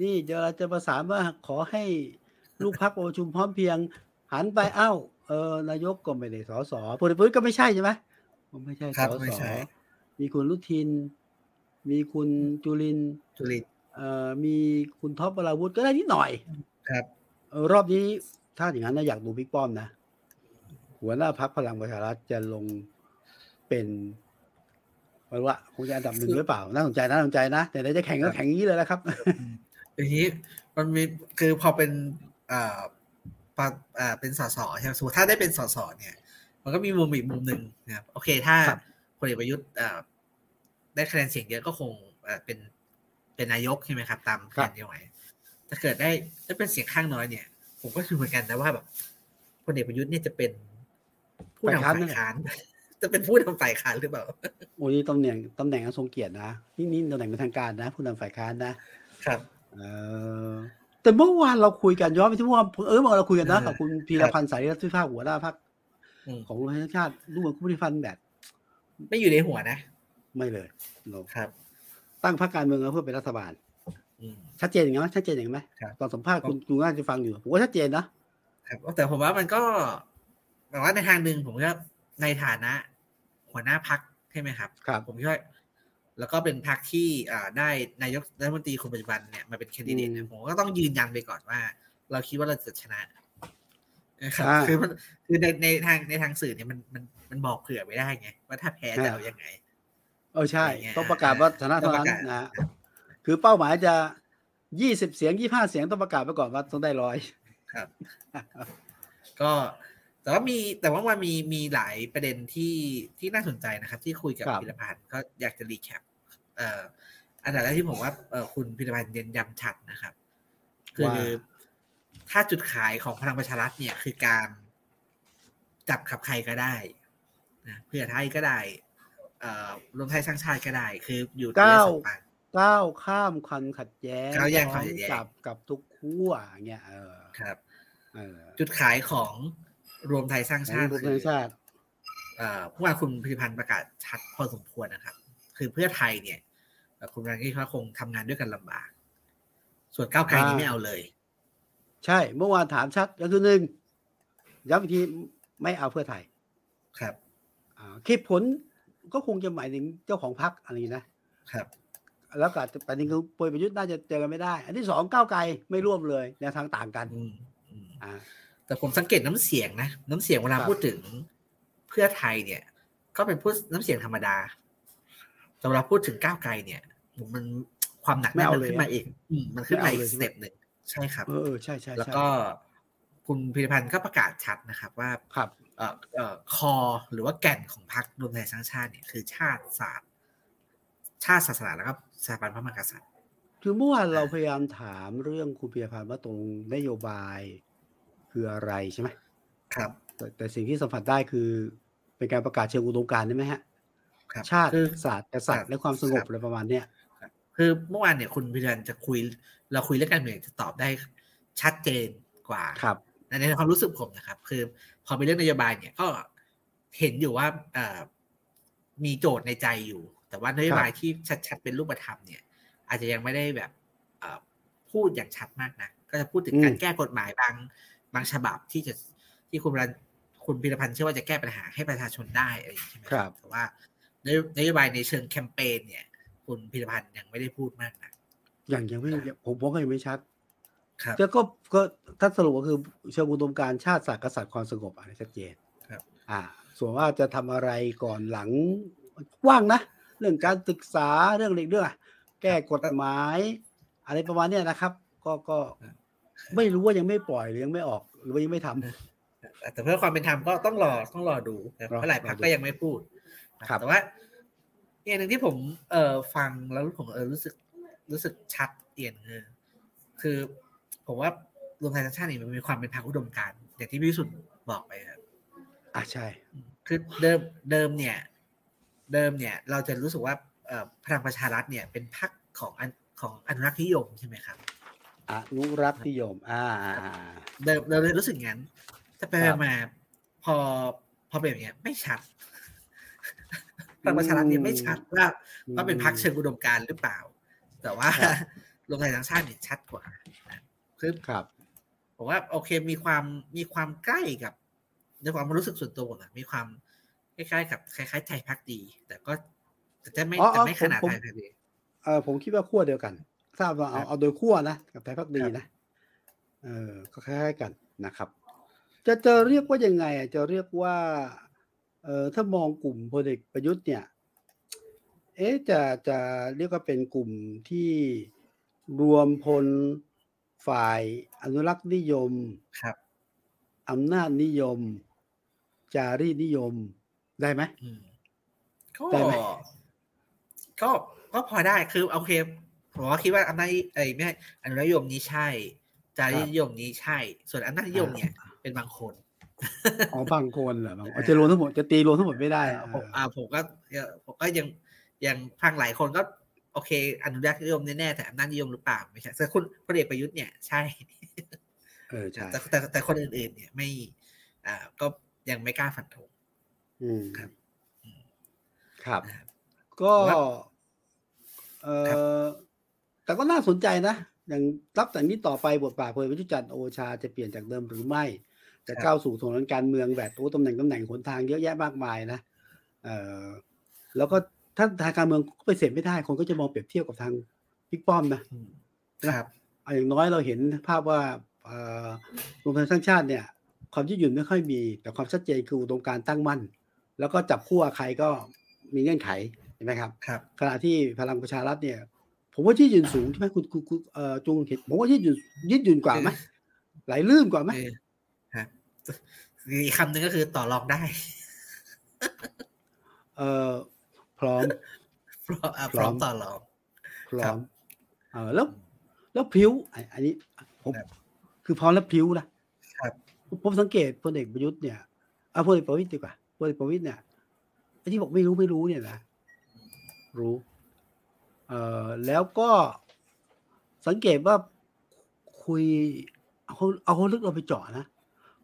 นี่เดี๋ยวเราจะประสานว่าขอให้ลูกพักประชุมพร้อมเพรียงหันไปเอ้า เออนายกก็ไม่ได้สสพลเอกประยุทธ์ก็ไม่ใช่ใช่ไหมผมไม่ใช่ครัสบไม่สใช่มีคุณลุทิน มีคุณจุลินทร์จุลินทร์เอ่อมีคุณท็อปวราวุธก็ได้นิดหน่อย ครับเออรอบนี้ถ้าอย่างนั้นนะอยากดูบิ๊กป้อมนะหัวหน้าพักพลังประชารัฐจะลงเป็นไม่รู้ว่าคงจะอันดับหนึ่งหรือเปล่าน่าสนใจน่าสนใจนะแต่เดี๋ยวจะแข่งก็แข่งอย่างนี้เลยนะครับทีนี้มันมีคือพอเป็นเอ่อปะเอ่อเป็นสสใช่ไหมสมมติถ้าได้เป็นสสเนี่ย มันก็มีมุมอีกมุมหนึ่งนะครับ โอเคถ้าครับพลเอกประยุทธ์เอ่อได้คะแนนเสียงเยอะก็คงเอ่อเป็นเป็นนายกใช่ไหมครับ ตามแผนที่ไว้ถ้าเกิดได้ได้เป็นเสียงข้างน้อยเนี่ย ผมก็คิดเหมือนกันนะว่าแบบพลเอกประยุทธ์เนี่ยจะเป็นผู้นำฝ่ายค้านฝ่ายค้านจะเป็นผู้นำฝ่ายค้านหรือเปล่าโอ้ยนี่ตำแหน่งตำแหน่งอันทรงเกียรตินะนี่นี่ตำแหน่งเป็นทางการนะ ผู้นำฝ่ายค้านนะครับ เออ แต่เมื่อวานเราคุยกันย้อนไปที่เมื่อวานเออเมื่อวานเราคุยกันนะเออกับคุณพีรพันธ์สายรัฐวิภาคหัวหน้าพักอืมของรวมไทยสร้างชาติดูเหมือนคุณพีรพันธ์แบบ ไม่อยู่ในหัวนะ ไม่เลยเราครับ ตั้งพรรคการเมืองมาเพื่อเป็นรัฐบาลอืมชัดเจนอย่างนั้นไหมชัดเจนอย่างนั้นไหมครับตอนสัมภาษณ์คุณคุณน่าจะฟังอยู่ผมว่าชัดเจนนะครับแต่ผมว่ามันก็แบบว่าในทางหนึ่งผมก็ในฐานะ หัวหน้าพักใช่ไหมครับ ครับ ผมคิดว่า แล้วก็เป็นพักที่อ่าได้นายกรัฐมนตรีคนปัจจุบันเนี่ยมาเป็นแคนดิเดตเนี่ยผมก็ต้องยืนยันไปก่อนว่า เราคิดว่าเราจะชนะนะครับอ่าคือมันคือในในทางในทางสื่อเนี่ยมันมันมันบอกเผื่อไม่ได้ไง ว่าถ้าแพ้จะเอายังไงเออใช่อะไรเงี้ยต้องประกาศว่าชนะต้อเท่างปนั้ระนกาศนะคือเป้าหมายจะยี่สิบเสียงยี่ห้าเสียงต้องประกาศไปก่อนว่าต้องได้ร้อยครับ ก็แต่ว่ามีแต่ว่ามันมีมีหลายประเด็นที่ที่น่าสนใจนะครับ ที่คุยกับครับพิรพันธ์ก็อยากจะรีแคปเอ่ออันดับแรกที่ผมว่าเอ่อคุณพิรพันธ์เน้นย้ำชัดนะครับ คือว่าถ้าจุดขายของพลังประชารัฐเนี่ยคือการจับขับใครก็ได้นะเพื่อไทยก็ได้เอ่อรวมไทยสร้างชาติก็ได้ คืออยู่ที่ก้าวสองฝั่งก้าวข้ามความขัดแย้งก้าวแยกความขัดแย้งกับกับทุกขั้วอย่างเงี้ยเออครับเออจุดขายของรวมไทยสร้างชาติรวมคืไทอยชาติเอ่อผู้ว่าคุณพิพันธ์ประกาศชัดพอสมควรนะครับ คือเพื่อไทยเนี่ย เอ่อคุณรังกี้เขาคงทำงานด้วยกันลำบาก ส่วนก้าวไกลนี่อ่าไม่เอาเลย ใช่ เมื่อวานถามชัดก็คือหนึ่งย้ำอีกทีไม่เอาเพื่อไทย ครับอ่าคิดผลก็คงจะหมายถึงเจ้าของพรรคอะไรอย่างนี้นะ ครับ แล้วก็ประเด็นคือพลเอกประยุทธ์น่าจะเจอกันไม่ได้ อันที่สองก้าวไกลไม่ร่วมเลยแนวทางต่างกันอืมอืมอ่าแต่ผมสังเกตน้ำเสียงนะ น้ำเสียงเวลาครับพูดถึงเพื่อไทยเนี่ย ก็เป็นพูดน้ำเสียงธรรมดา แต่เวลาพูดถึงก้าวไกลเนี่ยมันความหนักแน่นมันขึ้นมาอีกอืมมันขึ้นมาอีก step หนึ่งใช่ครับ เออเออใช่ใช่แล้วใช่ก็คุณพิรพันธ์ก็ประกาศชัดนะครับว่าครับเอ่อเอ่อคอหรือว่าแก่นของพรรครวมไทยสร้างชาติเนี่ยคือชาติศาสตร์ ชาติศาสนาแล้วก็สถาบันพระมหากษัตริย์คือเมื่อวานเราพยายามถามเรื่องคุณพิยพันธ์ว่าตรงนโยบายคืออะไรใช่ไหมครับ แต่แต่สิ่งที่สัมผัสได้คือเป็นการประกาศเชิงอุดมการณ์ใช่ไหมฮะครับ ชาติคือศาสตร์กษัตริย์และความสงบครับอะไรประมาณเนี้ยคือเมื่อวานเนี่ยคุณพิรพันธ์จะคุย เราคุยเรื่องการเมืองจะตอบได้ชัดเจนกว่าครับในในความรู้สึกผมนะครับ คือพอเป็นเรื่องนโยบายเนี่ยก็เห็นอยู่ว่าเอ่อมีโจทย์ในใจอยู่ แต่ว่านโยบายที่ชัดๆเป็นรูปธรรมเนี่ย อาจจะยังไม่ได้แบบเอ่อพูดอย่างชัดมากนะก็จะพูดถึงการอืมแก้กฎหมายบางบางฉบับที่จะที่คุณรันคุณพิรพันธ์เชื่อว่าจะแก้ปัญหาให้ประชาชนได้อะไรอย่างนี้ใช่ไหมแต่ว่า นโยนโยบายในเชิงแคมเปญเนี่ย คุณพิรพันธ์ยังไม่ได้พูดมากนะอย่างยังไม่ผมผมก็ยังไม่ชัดครับแต่ก็ก็ถ้าสรุปก็คือเชิงอุดมการณ์ชาติศาสตร์กษัตริย์ความสงบอันนี้ชัดเจนครับ อ่า ส่วนว่าจะทำอะไรก่อนหลังว่างนะ เรื่องการศึกษาเรื่องอะไรเรื่องอะแก้กฎหมาย อะไรประมาณเนี้ยนะครับ ก็ก็ไม่รู้ว่ายังไม่ปล่อยหรือยังไม่ออก หรือว่ายังไม่ทำแต่เพื่อความเป็นธรรมก็ต้องรอต้องรอดูนะรอเพราะหลายพรรครอดูก็ยังไม่พูด นะครับแต่ว่าอีกอย่างหนึ่งที่ผมเอ่อฟังแล้วผมเออรู้สึกรู้สึกชัดเอียนคือคือผมว่ารวมไทยสร้างชาตินี่มันมีความเป็นพรรคอุดมการณ์อย่างที่พี่วิสุทธ์บอกไปครับอะใช่ คือเดิมเดิมเนี่ย เดิมเนี่ย เราจะรู้สึกว่าเอ่อพลังประชารัฐเนี่ยเป็นพรรคของอันของอนุรักษ์นิยมใช่ไหมครับอนุรักษ์นิยม อ่าอ่าอ่าเดิมเราเลยรู้สึกงั้นแต่ไปครับมาพอพอเป็นแบบเนี้ยไม่ชัด พลังประชารัฐเนี่ยไม่ชัดว่าว่าเป็นพรรคเชิงอุดมการณ์หรือเปล่า แต่ว่าครับรวมไทยสร้างชาติเนี่ยชัดกว่านะคือครับผมว่าโอเคมีความมีความใกล้กับในความรู้สึกส่วนตัวผมอะมีความคล้ายๆกับคล้ายๆไทยพักดี แต่ก็แต่จะไม่อ๋อแต่ไม่อ๋อขนาดผมไทยพักดีเออผมคิดว่าขั้วเดียวกัน ทราบว่าเอาครับเอาโดยขั้วนะกับไทยพักดีครับนะเออก็คล้ายๆกันนะครับ จะจะเรียกว่ายังไงอะจะเรียกว่า เออถ้ามองกลุ่มพลเอกประยุทธ์เนี่ย เอ๊ะจะจะเรียกว่าเป็นกลุ่มที่รวมพลฝ่ายอนุรักษ์นิยมครับอำนาจนิยม จารีตนิยมได้ไหมอืมก็ได้ไหมก็ก็พอได้คือโอเคผมว่าคิดว่าอำนาจไอ้ยไม่ใช่อนุรักษ์นิยมนี้ใช่ จารีตนิยมนี้ใช่ ส่วนอำนาจนิยมเนี่ยเป็นบางคน อ๋อบางคนเหรอบางคนจะรวมทั้งหมดจะตีรวมทั้งหมดไม่ได้อ่าผมอ่าผมก็ผมก็ยังยังฟังหลายคนก็ โอเค อนุรักษ์นิยมแน่ๆแต่อำนาจนิยมหรือเปล่าไม่ใช่แต่คุณพลเอกประยุทธ์เนี่ยใช่เออใช่แต่แต่แต่คนอื่น ๆ เนี่ยไม่ อ่าก็ยังไม่กล้าฟันธงอืมครับ ครับนะครับก็ว่าเอครับอแต่ก็น่าสนใจนะอย่างรับจากนี้ต่อไปบทบาทพลเอกประยุทธ์จันทร์โอชาจะเปลี่ยนจากเดิมหรือไม่ จะก้าวสู่ถนนการเมืองแบบโอ้ตำแหน่งตำแหน่งหนทางเยอะแยะมากมายนะเออแล้วก็ถ้าทางการเมืองก็ไปเสร็จไม่ได้คนก็จะมองเปรียบเทียบกับทางบิ๊กป้อมนะอืมนะครับเอาอย่างน้อยเราเห็นภาพว่าเอ่อรวมไทยสร้างชาติเนี่ย ความยืดหยุ่นไม่ค่อยมี แต่ความชัดเจนคืออุดมการณ์ตั้งมั่น แล้วก็จับคู่กับใครก็มีเงื่อนไขเห็นไหมครับครับขณะที่พลังประชารัฐเนี่ย ผมว่ายืดหยุ่นสูงใช่ไหมคุณคุณคุณเอ่อจุงเห็นผมว่ายืดหยุ่นยืดหยุ่นกว่าไหมไหลลื่นกว่าไหมเออครับอีกคำหนึ่งก็คือต่อรองได้ เออพร้อม พร้อมอะพพร้ร้ออมมต่อรองพร้ครัอบมเออแล้ว แล้วพริ้วอันอันนี้ผมครับคือพร้อมแล้วพริ้วนะครับผมสังเกตพลเอกประยุทธ์เนี่ยเอาพลเอกประวิตยดีกว่าพลเอกประวิตยเนี่ยไอ้ที่บอกไม่รู้ไม่รู้เนี่ยนะรู้ เอ่อแล้วก็สังเกตว่าคุย เอาเอาคนลึกเราไปเจาะนะ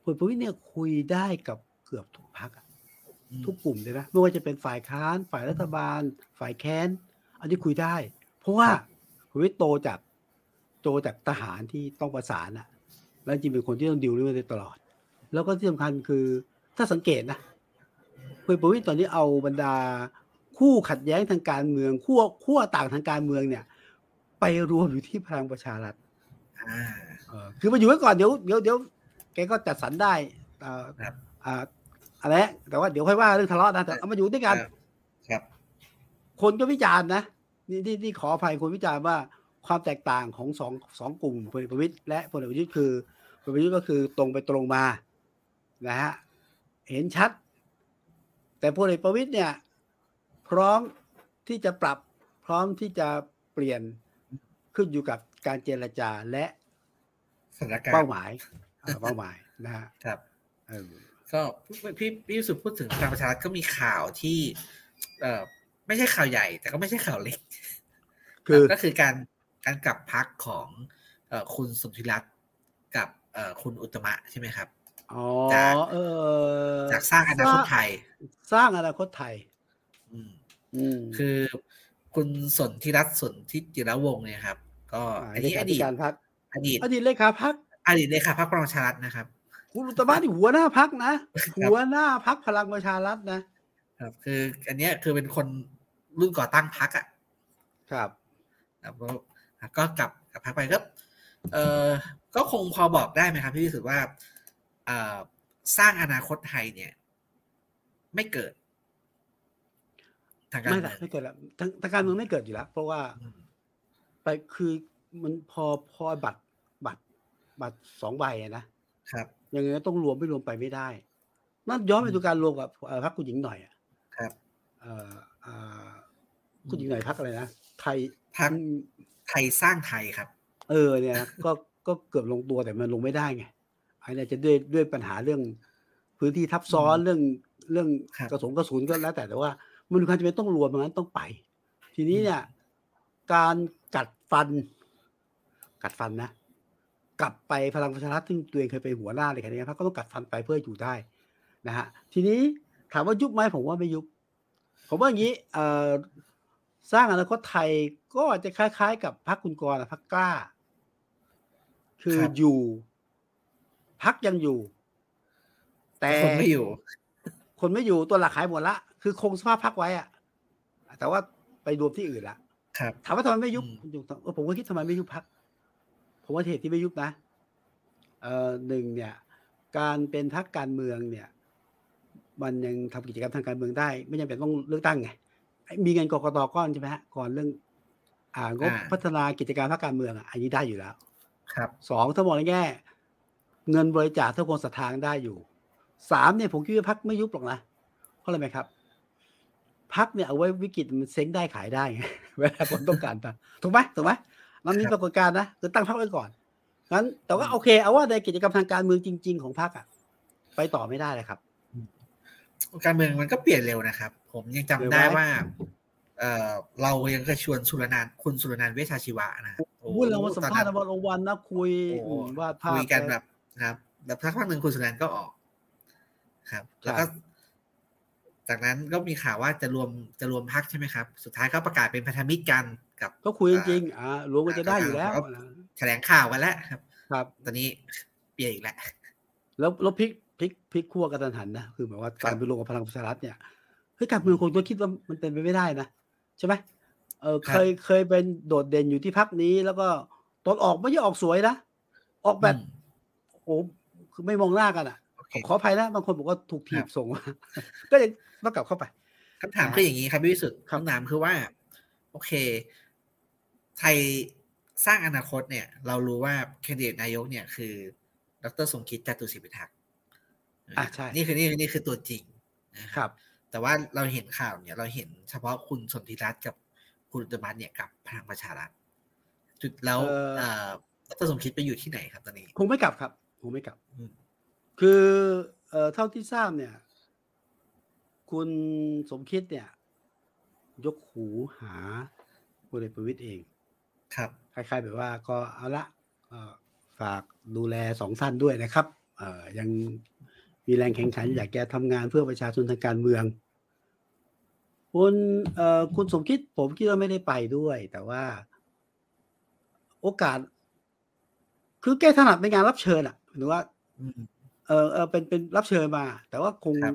พลเอกประวิตยเนี่ยคุยได้กับเกือบทุกพักอืมทุกกลุ่มเลยนะไม่ว่าจะเป็นฝ่ายค้าน ฝ่ายรัฐบาล ฝ่ายแค้น อันนี้คุยได้ เพราะว่าคุณวิทย์โตจากโตจากทหารที่ต้องประสานอะแล้วจริงเป็นคนที่ต้องดิวเรื่องนี้ตลอด แล้วก็ที่สำคัญคือถ้าสังเกตนะคุณประวิทย์ตอนนี้เอาบรรดาคู่ขัดแย้งทางการเมืองขั้วขั้วต่างทางการเมืองเนี่ย ไปรวมอยู่ที่พลังประชารัฐอ่าเออคือมาอยู่ไว้ก่อนเดี๋ยวเดี๋ยวเดี๋ยว แกก็จัดสรรได้อ่าครับอ่าอะไรนะแต่ว่าเดี๋ยวค่อยว่าเรื่องทะเลาะนะแต่เอามาอยู่ด้วยกันครับ คนก็วิจารณ์นะนี่นี่นี่ขออภัยคนวิจารณ์ว่าความแตกต่างของสองสองกลุ่มพลเอกประวิตยและพลเอกประยุทธ์คือพลเอกประยุทธ์ก็คือตรงไปตรงมานะฮะเห็นชัด แต่พลเอกประวิตยเนี่ย พร้อมที่จะปรับพร้อมที่จะเปลี่ยนขึ้นอยู่กับการเจรจาและสถานการเป้าณ์หมายอ่า เป้าหมายนะฮะครับเออก็พี่พี่วิสุทธ์พูดถึงพลังประชารัฐก็มีข่าวที่ เอ่อไม่ใช่ข่าวใหญ่ แต่ก็ไม่ใช่ข่าวเล็ก คือก็คือการการกลับพักของเอ่อคุณสมธิรัตน์กับเอ่อคุณอุตตมะใช่ไหมครับอ๋อจากเออจากสร้างอนาคตไทย สร้างอนาคตไทยอืมอืมคือคุณสนธิรัตน์สนธิจิรวงศ์เนี่ยครับ ก็อันนี้เลอขาดีธิตการพักอดีตอดีตเลขาพัก อดีตเลขาพรรคพลังประชารัฐนะครับ คุณอุตตมะนี่หัวหน้าพักนะ หัวหน้าพักพลังประชารัฐนะ ครับ คือ อันเนี้ยคือเป็นคนรุ่นก่อตั้งพักอะ ครับครับก็ก็กลับกลับพักไปก็เออก็คงพอบอกได้ไหมครับพี่วิสุทธ์ว่าเอ่อสร้างอนาคตไทยเนี่ย ไม่เกิดทางการไม่เมืละองไม่เกิดละทางทางการเมืองไม่เกิดอยู่แล้ว เพราะว่าอืมไปคือมันพอพอบัตร บัตรบัตรสองใบอะนะครับยังไงก็ต้องรวมไม่รวมไปไม่ได้ นั่นย้อนไปดูการรวมกับเอ่อพรรคคุณหญิงหน่อยอะครับเอ่อเอ่อคุณหญิงหน่อยพรรคอะไรนะไทยพรรคอืมไทยสร้างไทยครับ เออเนี่ยนะก็ก็เกือบลงตัวแต่มันลงไม่ได้ไงอันนี้จะด้วยด้วยปัญหาเรื่อง พื้นที่ทับซ้อนอืมเรื่องเรื่องครับกระสุนกระสุนก็แล้ว แต่แต่ว่า มันมีความจำเป็นต้องรวมมันนั้นต้องไป ทีนี้เนี่ย การกัดฟัน กัดฟันนะ กลับไปพลังประชารัฐซึ่งตัวเองเคยเป็นหัวหน้าเลยคนี้พรรคก็ต้องกัดฟันไปเพื่ออยู่ได้นะฮะทีนี้ถามว่ายุบไหมผมว่าไม่ยุบ ผมว่าอย่างนี้เอ่อสร้างอนาคตไทยก็จะคล้ายๆ กับพรรคคุณกรณ์อะพรรคกล้า คือครับอยู่พักยังอยู่ แต่คนไม่อยู่ คนไม่อยู่ตัวหลักหายหมดละคือคงสภาพพักไว้อะแต่ว่าไปรวมที่อื่นละครับถามว่าทำไมไม่ยุบอืมคุณจุงเออผมก็คิดทำไมไม่ยุบพัก ผมว่าเหตุที่ไม่ยุบนะเอ่อหนึ่งเนี่ย การเป็นพักการเมืองเนี่ย มันยังทำกิจกรรมทางการเมืองได้ ไม่จำเป็นต้องเลือกตั้งไงมีเงินกกตก้อนใช่ไหมฮะก่อนเรื่อง อ่างบอ่าพัฒนากิจการพรรคการเมืองอะอันนี้ได้อยู่แล้ว ครับสองถ้ามองในแง่เงินบริจาคถ้าคนศรัทธาได้อยู่สามเนี่ยผมคิดว่าพักไม่ยุบหรอกนะเพราะอะไรไหมครับพักเนี่ยเอาไว้วิกฤตมันเซ้งได้ขายได้ไงเวลาคนต้องการตังค์ถูกไหมถูกไหม นั่นนี่ครัปบรากฏการณ์นะคือตั้งพักไว้ก่อนงั้นแต่ว่าโอเคเอาว่าในกิจกรรมทางการเมืองจริง ๆ ของพักอะ ไปต่อไม่ได้เลยครับ การเมืองมันก็เปลี่ยนเร็วนะครับ ผมยังจำเร็วได้ไหมว่า เออเรายังเคยชวนสุรนานท์คุณสุรนานท์เวชชาชีวะนะโอ้โหพูดเรามาสัมภาษณ์ตนะวันวันนะคุยโอ้โหอืมว่าภาพคุยกันแบบนะครับแบบสักพักหนึ่งคุณสุรนานท์ก็ออก ครับ แล้วก็จากนั้นก็มีข่าวว่าจะรวมจะรวมพักใช่ไหมครับ สุดท้ายก็ประกาศเป็นพันธมิตรกัน กับก็คุยจริงๆอ่ารวมกันจะได้อยู่แล้วอ่าแถลงข่าวกันแล้วครับ ครับตอนนี้เปลี่ยนอีกแล้วแล้วแล้วพลิกพลิกพลิกขั้วกระทันหันนะคือหมายว่าครัการบไปรวมกับพลังประชารัฐเนี่ยเฮ้ยการเมืองคนก็คิดว่ามันเป็นไปไม่ได้นะใช่ไหมเออครับเคยเคยเป็นโดดเด่นอยู่ที่พักนี้แล้วก็ตอนออกไม่ใช่ออกสวยนะออกแบบอืมโอ้คือไม่มองหน้ากันอะโอเคขออภัยนะบางคนบอกว่าถูกถีครับบส่งมาก็ยังต้องกลับเข้าไปคำถามคืออย่างนี้ครับพี่วิสุทธิ์ครับคำถามคือว่า โอเค ไทยสร้างอนาคตเนี่ย เรารู้ว่าแคนดิเดตนายกเนี่ยคือ ดรสมคิดจตุศรีพิทักษ์อะใช่นี่คือนี่นี่คือตัวจริงนะคครับรับ แต่ว่าเราเห็นข่าวเนี่ย เราเห็นเฉพาะคุณสนธิรัตน์กับคุณอุตตมะเนี่ยกับพลังประชารัฐจุดแล้วเอ่อเอ่อดรสมคิดไปอยู่ที่ไหนครับตอนนี้ คงไม่กลับครับคงไม่กลับอืมคือเอ่อเท่าที่ทราบเนี่ย คุณสมคิดเนี่ย ยกหูหาพลเอกประวิตยเอง ครับคล้ายๆแบบว่าก็เอาละเอ่อฝากดูแลสองท่านด้วยนะครับเอ่อยังมีแรงแข่งขันอยากจะทำงานเพื่อประชาชนทางการเมือง คุณเอ่อคุณสมคิดผมคิดว่าไม่ได้ไปด้วย แต่ว่า โอกาส คือแกถนัดในงานรับเชิญอะหรือว่าอืมเออเออเป็นเป็นรับเชิญมา แต่ว่าคงครับ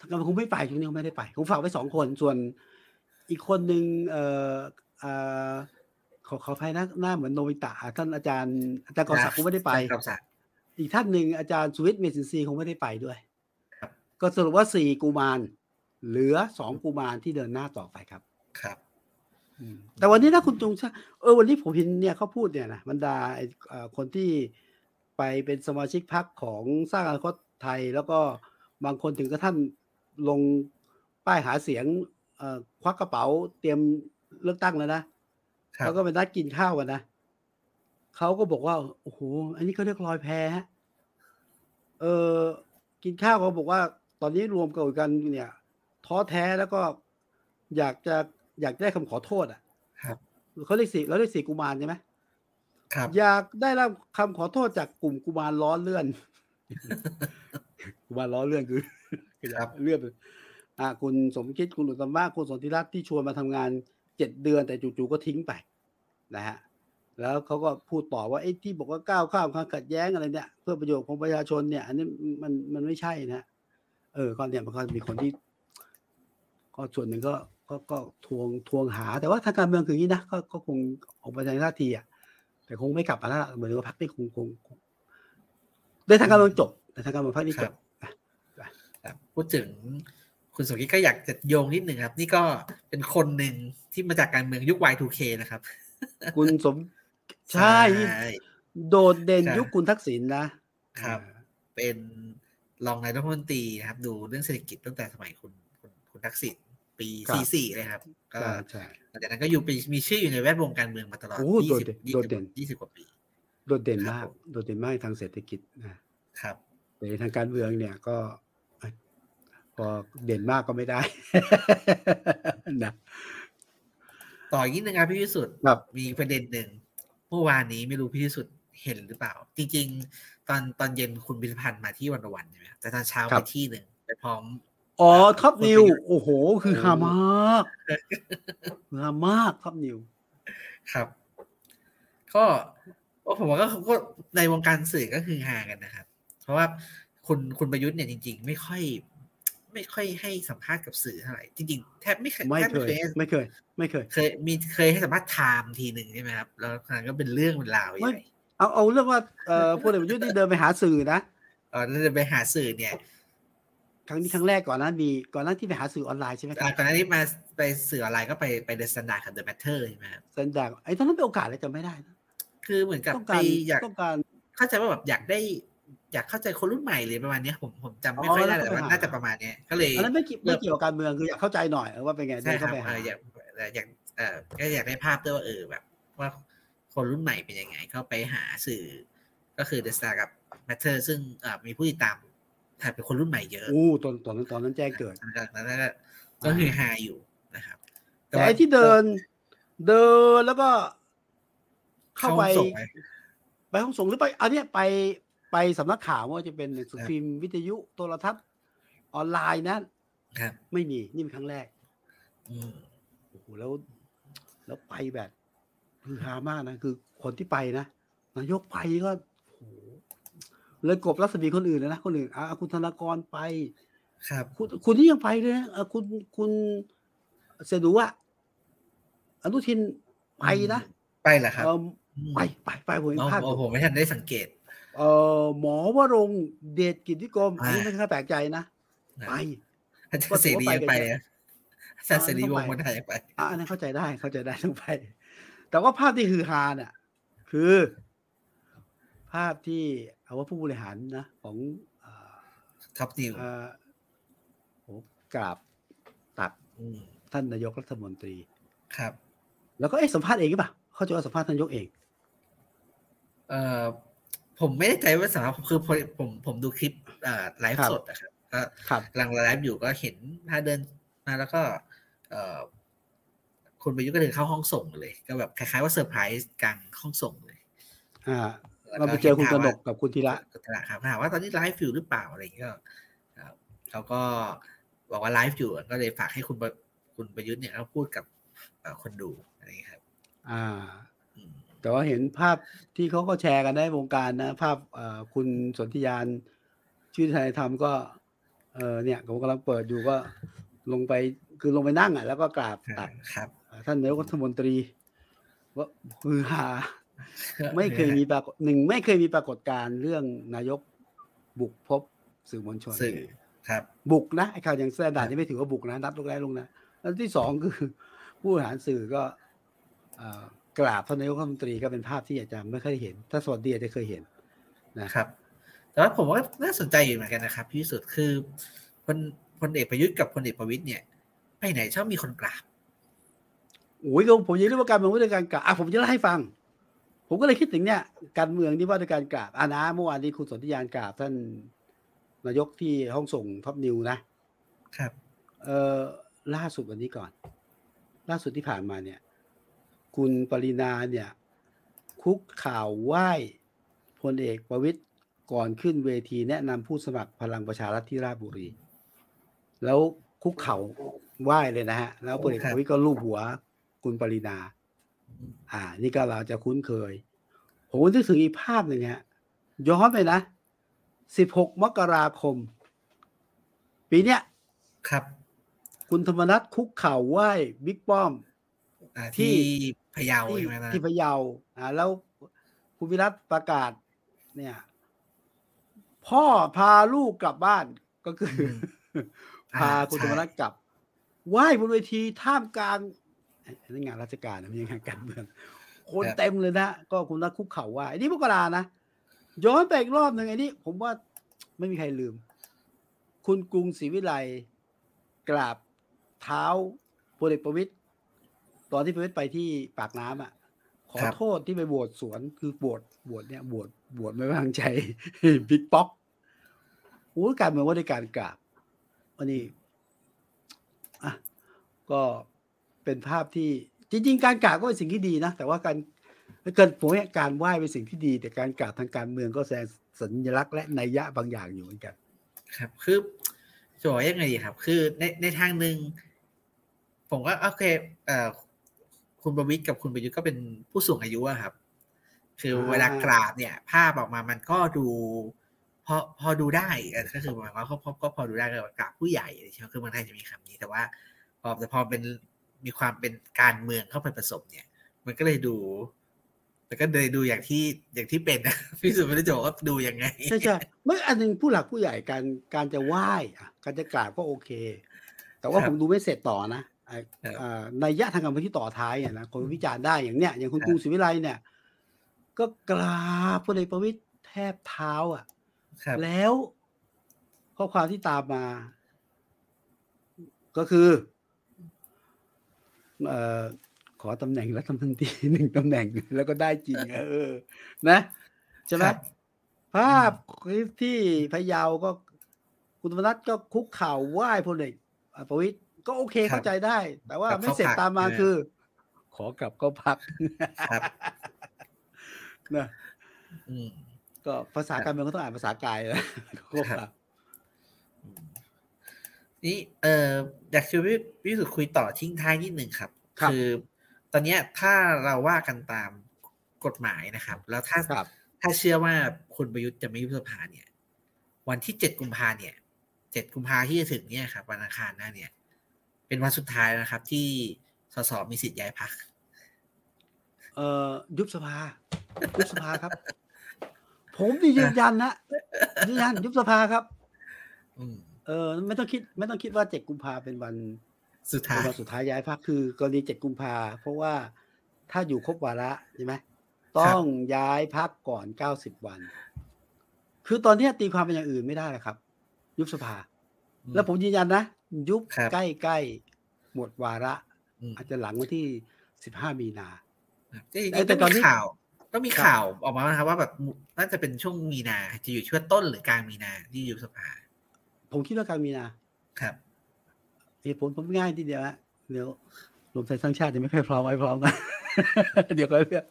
ทางการคงไม่ไปช่วงนี้คงไม่ได้ไปคงฝากไว้สองคนส่วนอีกคนหนึ่งเอ่ออ่าข อขออภัยนะหน้าเหมือนโนบิตะท่านอาจารย์อาจารย์กอศักดิ์คงไม่ได้ไปกอบศักดิ์อีกท่านหนึ่งอาจารย์สุวิทย์เมสินซีคงไม่ได้ไปด้วยครับก็สรุปว่าสี่กุมารเหลือสองกุมารที่เดินหน้าต่อไปครับครับอืมแต่วันนี้นะคุณจงชาเออวันนี้ผมเห็นเนี่ยเขาพูดเนี่ยนะบรรดาไอ้เอ่อคนที่ไปเป็นสมาชิกพรรคของสร้างอนาคตไทย แล้วก็บางคนถึงกระทั่งลงป้ายหาเสียงเอ่อควักกระเป๋าเตรียมเลือกตั้งแล้วนะ ครับแล้วก็ไปนัดกินข้าวกันนะเขาก็บอกว่าโอ้โหอันนี้เขาเรียกลอยแพฮะเออกินข้าวเขาบอกว่า ตอนนี้รวมกันเนี่ย ท้อแท้แล้วก็อยากจะอยากได้คำขอโทษ อะ ครับเขาเรียกสี่เราเรียกสี่กุมารใช่ไหมครับ อยากได้รับคำขอโทษจากกลุ่มกุมารล้อเลื่อน กุมารล้อเลื่อนคือครับเลื่อนไปอ่าคุณสมคิดคุณอุตตมะคุณสนธิรัตน์ที่ชวนมาทำงานเจ็ดเดือนแต่จู่ๆก็ทิ้งไปนะฮะแล้วเขาก็พูดต่อว่าไอ้ที่บอกว่าก้าวข้ามความขัดแย้งอะไรเนี่ยเพื่อประโยชน์ของประชาชนเนี่ย อันนี้มันมันไม่ใช่นะเออก็เนี่ยมันก็มีคนที่ก็ส่วนหนึ่งก็ก็ก็ทวงทวงหา แต่ว่าทางการเมืองคืออย่างนี้นะก็ก็คงออกมาในท่าทีอะแต่คงไม่กลับมาแล้วล่ะเหมือนกับพรรคนี่คงคงคงในทางการเมืองจบในทางการเมืองพรรคนี่จบครับพูดถึง คุณสมคิดก็อยากจะโยงนิดหนึ่งครับ นี่ก็เป็นคนหนึ่งที่มาจากการเมืองยุค Y2K นะครับ คุณสมใช่ โดดเด่นใช่ยุคคุณทักษิณนะ ครับ เป็นรองนายกรัฐมนตรีนะครับ ดูเรื่องเศรษฐกิจตั้งแต่สมัยคุณคุณคุณทักษิณปี44เลยครับ ก็ใช่ใช่หลังจากนั้นก็อยู่ไปมีชื่ออยู่ในแวดวงการเมืองมาตลอดโอ้โดดเด่น20โดดเด่น20 20กว่าปี โดดเด่นครับมากผมโดดเด่นมากทางเศรษฐกิจนะครับแต่ในทางการเมืองเนี่ยก็เอ้ย พอเด่นมากก็ไม่ได้นะต่ออีกนิดนึงครับพี่พิสุทธิ์ครับมีประเด็นหนึ่งเมื่อวานนี้ไม่รู้พี่พิสุทธิ์เห็นหรือเปล่า จริง ๆ ตอนตอนเย็นคุณพิธพันธ์มาที่วันวันใช่ไหมครับแต่ตอนเช้าครัไปบที่หนึ่งไปพร้อมอ๋อเอ่อท็อปคนนิวประยุทธ์โอ้โห คือฮามากคือฮามากท็อปนิวครับก็ก็ผมว่าก็ก็ในวงการสื่อก็คือฮากันนะครับ เพราะว่าคุณคุณประยุทธ์เนี่ยจริง ๆ ไม่ค่อย ไม่ค่อยให้สัมภาษณ์กับสื่อเท่าไหร่จริงๆแทบไม่เคยไม่แทบเคยให้ไม่เคย ไม่เคย เคยมีเคยให้สัมภาษณ์ไทม์ทีหนึ่งใช่ไหมครับแล้วครั้งก็เป็นเรื่องเป็นราวใหไม่ญ่เอาเอาเรื่องว่าเอ่อพลเอกประยุทธ์นี่เดินไปหาสื่อนะเออแล้วจะไปหาสื่อเนี่ย ครั้งนี้ครั้งแรกก่อนนั้นมีก่อนนั้นที่ไปหาสื่อออนไลน์ใช่ไหมคอ่ารับก่อนหน้านี้มาไปสื่อออนไลน์ก็ไปไปเดอะสแตนดาร์ดกับเดอะแมทเทอร์ใช่ไหมครับสันดากไอ้ตอนนั้นเป็นโอกาสอะไรจำไม่ได้นะคือเหมือนกับต้องไปการอยากต้องการเข้าใจว่าแบบอยากได้ อยากเข้าใจคนรุ่นใหม่เลยประมาณเนี้ยผมผมจำไม่อ๋อค่อยได้แล้วแต่ก็ว่าไปหาน่าจะประมาณเนี้ยก็เลยอันนั้นไม่เกี่ยวไม่เกี่ยวกับการเมืองคืออยากเข้าใจหน่อยว่าเป็นไงใช่เดินครัเข้าบไปเอหาออยากเอ่ออยากเออก็อยากได้ภาพด้วยว่าเออแบบ ว่าคนรุ่นใหม่เป็นยังไง เข้าไปหาสื่อ ก็คือ The Standard กับ Matter ซึ่งเอ่อมีผู้ติดตามถ่ายเป็นคนรุ่นใหม่เยอะอู้ตอนตอนนั้นตอนนั้นแจ้งเกิดแล้วก็ก็คือฮาอยู่นะครับ แต่ไอ้ที่เดินเดินแล้วก็ เข้าไปส่งไปไปห้องส่งหรือไปอันเนี้ยไป ไปสำนักข่าวว่าจะเป็นหนังสือพิมพ์วิทยุโทรทัศน์ออนไลน์นะครับไม่มีนี่เป็นครั้งแรกอืมโอ้โหแล้ว แล้วไปแบบคือฮามากนะคือคนที่ไปนะนายกไปก็โอ้โหเลยกบรัศมีคนอื่นเลยนะคนอื่นอะคุณธนากรไป ครับ คุณคุณนี่ยังไปเลยนะเอ่อคุณคุณเสดูอะอนุทินไปนะไปเหรอครับเอ่อมไปไปไปผมเห็นอ๋อภาพโอ้ผมไม่ทันได้สังเกต เอ่อหมอวรงค์เดชกิจวิกรมอันนี้อ่าไม่ค่อยแปลกใจนะนะไปอาจารย์เสรียังไปเลยนะอาจารย์เสรีวงศ์ต้องไปวันไทยยังไปอะอันนั้นเข้าใจได้เข้าใจได้ต้องไป แต่ว่าภาพที่ฮือฮาเนี่ยคือ ภาพที่เอาว่าผู้บริหารนะของเอ่อท็อปนิวเอ่อโอ้กราบตักอืมท่านนายกรัฐมนตรี ครับ แล้วก็เอ๊ะสัมภาษณ์เองหรือเปล่า เขาจะว่าสัมภาษณ์ท่านนายกเอง เอ่อ ผมไม่ได้ใจว่าสำหรับคือผมผมผมดูคลิปเอ่อไลฟ์ครับสดนะครับก็ครับกำลังไลฟ์อยู่ก็เห็นพาเดินมาแล้วก็เอ่อคุณประยุทธ์ก็เดินเข้าห้องส่งเลย ก็แบบคล้ายๆว่าเซอร์ไพรส์กลางห้องส่งเลย อ่าแล้วเราไปเจอคุณกนกกับคุณธีระคุณธีระครับถามว่าตอนนี้ไลฟ์อยู่หรือเปล่าอะไรอย่างเงี้ยก็ครับเขาก็บอกว่าไลฟ์อยู่ก็เลยฝากให้คุณประคุณประยุทธ์เนี่ยเขาพูดกับเอ่อคนดูอะไรอย่างเงี้ยครับ อ่าอืม แต่ว่าเห็นภาพที่เขาก็แชร์กันในวงการนะ ภาพเอ่อคุณสนธิยานชื่อไทยทำก็เออเนี่ยผมกำลังเปิดอยู่ก็ลงไปคือลงไปนั่งอะแล้วก็กราบตักครับ ท่านนายกรัฐมนตรีว่าฮือฮาไม่เคยมีปรากฏหนึ่งไม่เคยมีปรากฏการณ์เรื่องนายกบุกพบสื่อมวลชนสื่อครับ บุกนะไอ้ข่าวอย่างแสดงนี่ไม่ถือว่าบุกนะนัดลงแรกลงนะแล้วที่สองคือ ผู้บริหารสื่อก็เอ่อ กราบท่านนายกรัฐมนตรีก็เป็นภาพที่อาจจะไม่เคยเห็น ถ้าสวัสดีอาจจะเคยเห็นนะครับ แต่ว่าผมว่าน่าสนใจอยู่เหมือนกันนะครับพี่สุดคือพลพลเอกประยุทธ์กับพลเอกประวิตยเนี่ย ไปไหนชอบมีคนกราบโอ้ยผมยังเรียกว่าการเมืองว่าด้วยการกราบอะผมจะเล่าให้ฟัง ผมก็เลยคิดถึงเนี่ย การเมืองที่ว่าด้วยการกราบอานะเมื่อวานนี้คุณสนธิยานกราบท่านนายกที่ห้องส่งท็อปนิวนะครับ เอ่อล่าสุดวันนี้ก่อน ล่าสุดที่ผ่านมาเนี่ย คุณปรินาเนี่ย คุกข่าวไหว้พลเอกประวิตยก่อนขึ้นเวทีแนะนำผู้สมัครพลังประชารัฐที่ราชบุรี แล้วคุกเข่าไหว้เลยนะฮะ แล้วพลเอกประวิตยก็ลูบหัวคุณปรินา อ่า นี่ก็เราจะคุ้นเคย ผมนึกถึงอีกภาพหนึ่งฮะ ย้อนไปนะ 16 มกราคม ปีเนี้ยครับ คุณธรรมนัฐคุกเข่าไหว้บิ๊กป้อมอ่าที่ที่ พะเยาที่ใช่ไหมนะที่พะเยาอ่าแล้วคุณวิรัตประกาศ เนี่ย พ่อพาลูกกลับบ้านก็คือออ่าพาคุณธรรมนัฐกลับไหว้บนเวทีท่ามกลางเอ้ยนี่งานราชการนะไม่ใช่งานการเมืองคนเต็มเลยนะก็คุณนัทคุกเข่าไหว้อันนี้มกรานะย้อนไปอีกรอบหนึ่งไอ้นี่ผมว่าไม่มีใครลืม คุณกรุงศรีวิไลกราบเท้าพลเอกประวิตย ตอนที่ประวิตยไปที่ปากน้ำอะ ขอครับโทษที่ไปโหวตสวนคือโหวตโหวตเนี่ยโหวตโหวตไม่ไว้วางใจบิ๊กป๊อกโอ้ยการเมืองว่าด้วยการกราบอันนี้อะก็เป็นภาพที่จริง ๆ การกราบก็เป็นสิ่งที่ดีนะ แต่ว่าการเกิดผมว่าการไหว้เป็นสิ่งที่ดี แต่การกราบทางการเมืองก็แสดงสัญลักษณ์และนัยยะบางอย่างอยู่เหมือนกัน ครับ คือจะบอกว่ายังไงดีครับ คือในในทางหนึ่งผมก็โอเคเอ่อ คุณประวิตรกับคุณประยุทธ์ก็เป็นผู้สูงอายุอะครับ คืออ่าเวลากราบเนี่ย ภาพออกมามันก็ดูพอพอดูได้เออก็คือหมายความว่าก็พอก็พอดูได้ก็กราบผู้ใหญ่ใช่ไหมคือเมืองไทยจะมีคำนี้ แต่ว่าพอแต่พอเป็นมีความเป็นการเมืองเข้าไปผสมเนี่ย มันก็เลยดูแต่ก็เลยดูอย่างที่อย่างที่เป็นนะพี่สุดไม่ได้จะบอกว่าดูยังไงใช่ใช่เมื่ออันหนึ่งผู้หลักผู้ใหญ่การการจะไหว้อะการจะกราบก็โอเค แต่ว่าครับผมดูไม่เสร็จต่อนะ ไอ้ครับอ่านัยยะทางการเมืองที่ต่อท้ายเนี่ยนะคนวิจารณ์ได้อย่างเนี้ยอย่างคุณครับกรุงศรีวิไลเนี่ย ก็กราบพลเอกประวิตยแทบเท้า อะครับแล้วข้อความที่ตามมา ก็คือเอ่อขอตำแหน่งรัฐมนตรีหนึ่งตำแหน่งแล้วก็ได้จริงเออ นะใช่ไหมครับภาพที่พะเยาก็คุณธรรมนัฐก็คุกเข่าไหว้พลเอกประวิตย ก็โอเคครับเข้าใจได้ แต่ว่ากับไม่เสร็จเข้าพักตามมาใช่ไหมคือ ขอกลับก็พักครับนะอืมก็ภาษาการเมืองก็ต้องอ่านภาษากายนะก็ครับพักนี่เอออยากชวนพี่พี่สุดคุยต่อทิ้งท้ายนิดหนึ่งครับครับอตอนเนี้ยถ้าเราว่ากันตามกฎหมายนะครับ แล้วถ้าครับถ้าเชื่อว่าคุณประยุทธ์จะไม่ยุบสภาเนี่ย วันที่เจ็ดกุมภาเนี่ยเจ็ดกุมภาที่จะถึงเนี่ยครับวันอังคารหน้าเนี่ย เป็นวันสุดท้ายนะครับ ที่สสมีสิทธิ์ย้ายพรรคเอ่อยุบสภายุบสภาครับ ผมนี่ยืนยันนะยืนยันยุบสภาครับอืมเออ ไม่ต้องคิด ไม่ต้องคิดว่าเจ็ดกุมภาเป็นวันสุดท้าเป็ยนวันสุดท้ายย้ายพักคือกรณีเจ็ดกุมภาเพราะว่าถ้าอยู่ครบวาระใช่ไหมต้องย้ายพักก่อนเก้าสิบวัน คือตอนเนี้ยตีความเป็นอย่างอื่นไม่ได้แล้วครับ ยุบสภา แล้วผมยืนยันนะ ยุบครับใกล้ๆหมดวาระอืมอาจจะหลังวันที่สิบห้ามีนาครับจริงแต่ๆแต่ก็ตอนมีนี้ข่าวก็มีครับข่าวออกมานะครับว่าแบบน่าจะเป็นช่วงมีนาจะอยู่ช่วงต้นหรือกลางมีนาที่ยุบสภาผมคิดว่ากลางมีนาครับเหตุผลผมง่ายทีเดียวฮะเดี๋ยวรวมไทยสร้างชาติยังไม่ค่อยพร้อมไว้พร้อมนะเดี๋ยวก็เลือก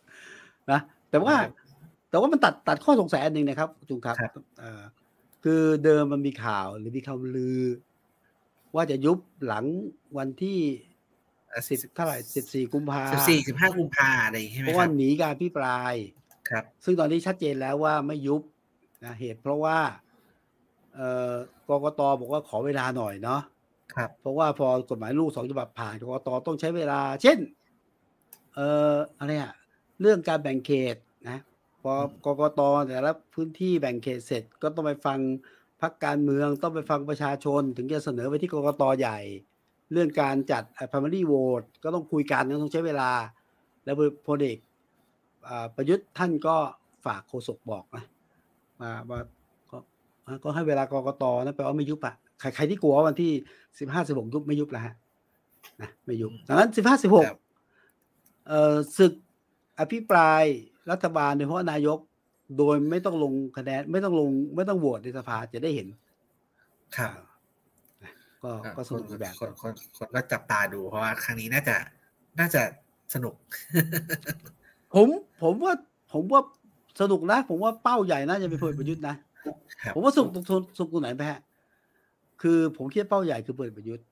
นะแต่ว่าครับแต่ว่ามันตัดตัดข้อสงสัยอันหนึ่งนะครับจุงครับครับเอ่อคือเดิมมันมีข่าวหรือมีข่าวลือ ว่าจะยุบหลังวันที่สิบเท่าไหร่สิบสี่กุมภาสิบสี่สิบห้ากุมภาอะไรอย่างงี้ใช่ไหเพมราะคว่ารับหนีการพิปรายครับ ซึ่งตอนนี้ชัดเจนแล้วว่าไม่ยุบนะเหตุเพราะว่าเอ่อกกตบอกว่าขอเวลาหน่อยเนาะครับ เพราะว่าพอกฎหมายลูกสองฉบับผ่านกกตต้องใช้เวลา เช่น เอ่ออะไรอะเรื่องการแบ่งเขตนะพอกกตแต่ละพื้นที่แบ่งเขตเสร็จก็ต้องไปฟัง พักการเมืองต้องไปฟังประชาชน ถึงจะเสนอไปที่กกตใหญ่ เรื่องการจัด primary vote ก็ต้องคุยกันต้องใช้เวลา แล้วพลเอกอ่าประยุทธ์ท่านก็ฝากโฆษกบอกนะมาว่าก็ก็ให้เวลากกตนะแปลว่าไม่ยุบอะใครใครที่กลัวว่าวันที่สิบห้าสิบหกยุบไม่ยุบแล้วฮะนะไม่ยุบดังนั้นสิบห้าสิบหกครับเอ่อศึกอภิปรายรัฐบาลโดยเฉพาะนายก โดยไม่ต้องลงคะแนนไม่ต้องลง ไม่ต้องโหวตในสภาจะได้เห็นครับนะก็ก็สนุกอีกแบบคนคนคนก็จับตาดูเพราะว่าครั้งนี้น่าจะน่าจะสนุก ผมผมว่าผมว่าสนุกนะ ผมว่าเป้าใหญ่น่าจะเป็นพลเอกประยุทธ์นะครับผมว่าสุกตรงสุกสุกตรงไหนไปฮะ คือผมคิดว่าเป้าใหญ่คือพลเอกประยุทธ์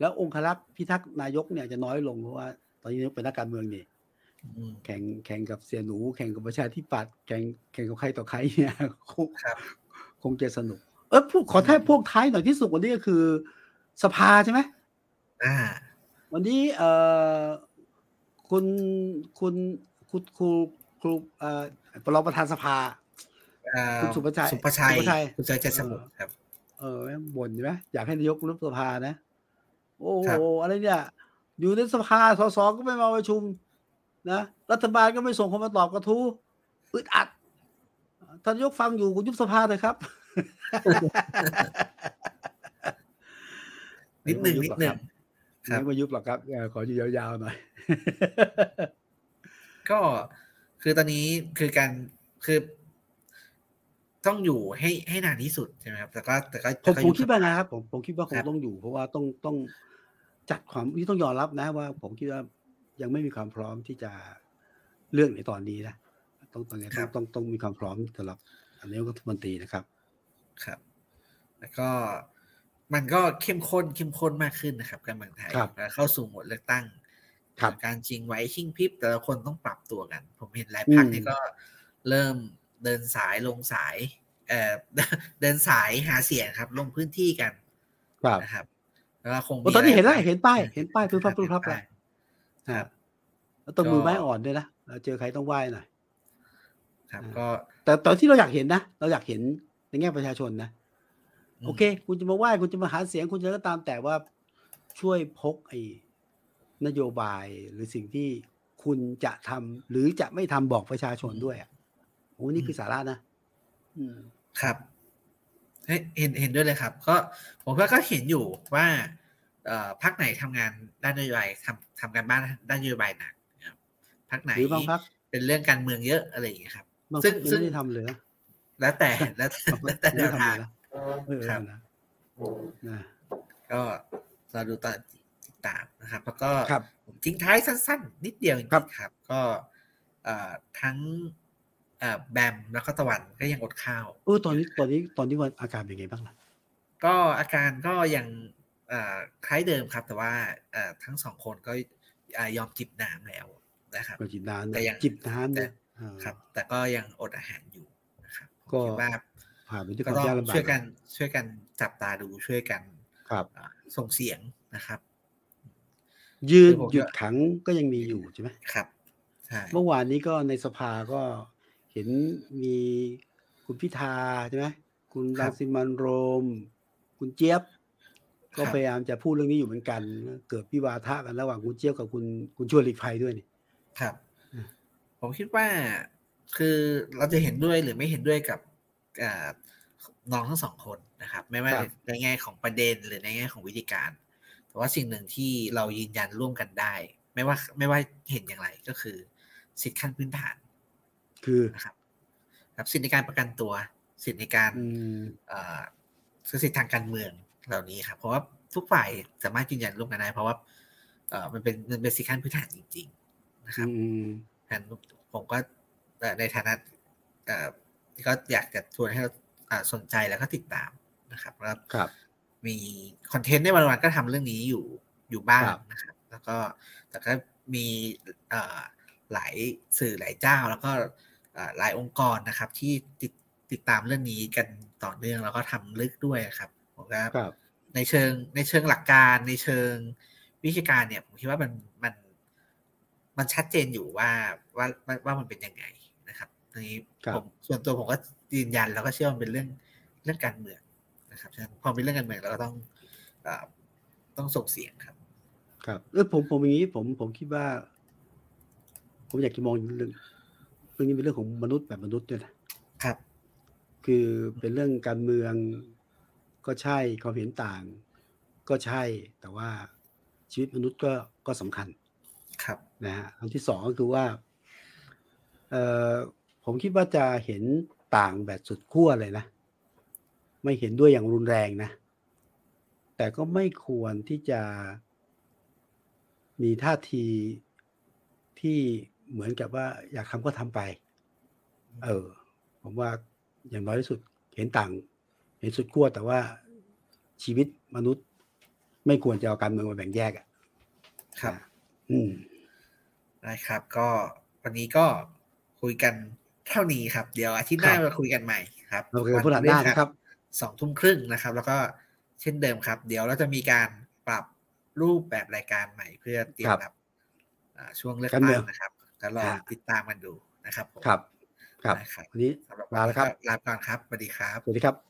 แล้วองครักษ์พิทักษ์นายกเนี่ยจะน้อยลงเพราะว่า ตอนนี้นายกเป็นนักการเมืองนี่อืม แข่งแข่งกับเสียหนู แข่งกับประชาธิปัตย์แข่งแข่งกับใครต่อใครเนี่ยคงครับคงจะสนุก เออพวกขอแทบพวกท้ายหน่อยที่สุดวันนี้ก็คือ สภาใช่ไหมอ่า วันนี้เออคุณคุณคุณครูครูเอ่อรองประธานสภาเอ่อคุณสุภชัยสุภชัยสุภชัยคุณชัยเจตสมุทรครับ เออแม่งบ่นใช่ไหมอยากให้นายกรุบสภานะ โอ้ครัโหบอะไรเนี่ย อยู่ในสภาสสก็ไม่มาประชุม นะรัฐบาลก็ไม่ส่งคนมาตอบกระทู้อึดอัดท่านนายกฟังอยู่คุณยุบสภาเลยครับ นิดหนึ่งนิดหนึ่งคไม่รับมายุบหรอกครับเออขออยู่ยาวๆหน่อย ก็คือตอนนี้คือการคือต้องอยู่ให้ให้นานที่สุดใช่ไหมครับแต่ก็แต่ก็ผมแต่ก็ผมยุบคิดว่าไงครับผมผมคิดว่าคคงรับต้องอยู่ เพราะว่าต้องต้องจัดความนี่ต้องยอมรับนะว่า ผมคิดว่า ยังไม่มีความพร้อมที่จะเรื่องในตอนนี้นะต้องตอนนี้ต้องต้องต้องมีความพร้อมสำหรับอันนี้รัฐมนตรีนะครับ ครับ แล้วก็มันก็เข้มข้นเข้มข้นมากขึ้นนะครับการเมืองไทยครับแล้วเข้าสู่โหมดเลือกตั้งครับการจริงไว้ชิงพริบแต่ละคนต้องปรับตัวกัน ผมเห็นหลายพรรคอืมนี่ก็เริ่มเดินสายลงสายเอ่อเดินสายหาเสียงครับ ลงพื้นที่กัน ครับนะครับแล้วก็คงโอ้ตอนนี้เห็นแล้วหายเห็นป้ายเห็นป้ายพื้นพับพื้นพับเห็แล้วป้าย ครับแล้วต้องก็มือไม้อ่อนด้วยนะเราเจอใครต้องไหว้หน่อยครับอ่าก็ แต่ตอนที่เราอยากเห็นนะเราอยากเห็นในแง่ประชาชนนะอืมโอเค คุณจะมาไหว้คุณจะมาหาเสียงคุณจะก็ตามแต่ว่าช่วยพกไอ้นโยบายหรือสิ่งที่คุณจะทำหรือจะไม่ทำบอกประชาชนด้วยอะโอ้นี่คือสาระนะอืมครับเฮ้ยเห็นเห็นด้วยเลยครับ ก็ผมว่าก็เห็นอยู่ว่าเอ่อ พักไหนทำงานด้านนโยบายทำทำการบ้านด้านนโยบายหนักนะครับพักไหนหรือบางพักเป็นเรื่องการเมืองเยอะอะไรอย่างเงี้ยครับบางซึ่พังกยังซึ่งไม่ได้ทำเลยนะแล้วแต่แล้วแต่บางพัแล้วกแต่ยังแนไม่วได้ทำทาเลงยนะเออครับนะนะก็เราดูตอนติดตามนะครับ แล้วก็ครับผมทิ้งท้ายสั้น ๆ นิดเดียวจริงครับๆครับ ก็เอ่อทั้งเอ่อแบมแล้วก็ตะวันก็ยังอดข้าวเออตอนนี้ตอนนี้ตอนนี้วันอาการเป็นไงบ้างล่ะก็อาการก็ยังเอ่อ คล้ายเดิมครับ แต่ว่าเอ่อทั้งสองคนก็เอ่อยอมจิบน้ำแล้วนะครับก็จิบน้ำแต่นะยังจิบน้ำแต่นะอ่าครับ แต่ก็ยังอดอาหารอยู่นะครับผมก็คิดว่าผ่านไปด้วยคก็วามต้องยากลำบากช่วยกันช่วยกันจับตาดูช่วยกันครับอ่าส่งเสียงนะครับ ยืนคือผมหยุดก็ขังก็ยังมีอยู่ใช่ไหมครับใช่เมื่อวานนี้ก็ในสภาก็เห็นมีคุณพิธาใช่ไหมคุณรังสิมันต์โรม คุณเจี๊ยบ ก็พยายามจะพูดเรื่องนี้อยู่เหมือนกัน เกิดวิวาทะกันระหว่างคุณเจี๊ยบกับคุณคุณชวนหลีกภัยด้วยนี่ครับอืมผมคิดว่าคือเราจะเห็นด้วยหรือไม่เห็นด้วยกับอ่าน้องทั้งสองคนนะครับ ไม่ว่าครับในแง่ของประเด็นหรือในแง่ของวิธีการ แต่ว่าสิ่งหนึ่งที่เรายืนยันร่วมกันได้ ไม่ว่าไม่ว่าเห็นอย่างไรก็คือ สิทธิขั้นพื้นฐาน คือนะครับครับสิทธิในการประกันตัว สิทธิในการอืมเอ่อสิทธิทางการเมือง เหล่านี้ครับเพราะว่าทุกฝ่ายสามารถยืนยันร่วมกันได้เพราะว่าเอ่อมันเป็นมันเป็นสิทธิขั้นพื้นฐานจริง ๆ นะครับอืมฉะนั้นผมก็เอ่อในฐานะเอ่อที่ก็อยากจะชวนให้เราอ่าสนใจแล้วก็ติดตามนะครับแล้วครับมีคอนเทนต์ในวันวันๆก็ทำเรื่องนี้อยู่อยู่บ้างครับนะครับ แล้วก็แต่ก็มีเอ่อหลายสื่อหลายเจ้า แล้วก็เอ่อหลายองค์กรนะครับ ที่ติดติดตามเรื่องนี้กันต่อเนื่องแล้วก็ทำลึกด้วยครับ ผมก็ครับในเชิงในเชิงหลักการในเชิงวิชาการเนี่ยผมคิดว่ามันมันมันชัดเจนอยู่ว่าว่าว่าว่ามันเป็นยังไงนะครับทีนี้ครับผมส่วนตัวผมก็ยืนยันแล้วก็เชื่อว่ามันเป็นเรื่องเรื่องการเมืองนะครับฉะนั้นพอเป็นเรื่องการเมืองเราก็ต้องเอ่อต้องส่งเสียงครับ ครับเออผมผมอย่างนี้ผมผมคิดว่า ผมอยากจะมองเรื่องเรื่องนี้เป็นเรื่องของมนุษย์แบบมนุษย์ด้วยนะครับ คือเป็นเรื่องการเมือง ก็ใช่ความเห็นต่าง ก็ใช่แต่ว่าชีวิตมนุษย์ก็ก็สำคัญ ครับนะฮะอันที่สองก็คือว่าเออผมคิดว่าจะเห็นต่างแบบสุดขั้วเลยนะ ไม่เห็นด้วยอย่างรุนแรงนะ แต่ก็ไม่ควรที่จะมีท่าทีที่เหมือนกับว่า อยากทำก็ทำไป เออ ผมว่าอย่างน้อยที่สุดเห็นต่าง เห็นสุดขั้วแต่ว่าชีวิตมนุษย์ ไม่ควรจะเอาการเมืองมาแบ่งแยกอะครับ อืมได้ครับ ก็วันนี้ก็คุยกันเท่านี้ครับ เดี๋ยวอาทิตย์หน้าครับมาคุยกันใหม่ครับเราคุยกันพฤหัสหน้านะครับสองทุ่มครึ่งนะครับ แล้วก็เช่นเดิมครับ เดี๋ยวเราจะมีการปรับรูปแบบรายการใหม่เพื่อเตรียมครับรับอ่าช่วงเลือกการเมืตั้องงนะครับแล้วรอฮะติดตามกันดูนะครับผมครับครับได้ครับวันนี้สำหรับลาแล้วครับนนี้ก็ลาไปก่อนครับสวัสดีครับสวัสดีครับ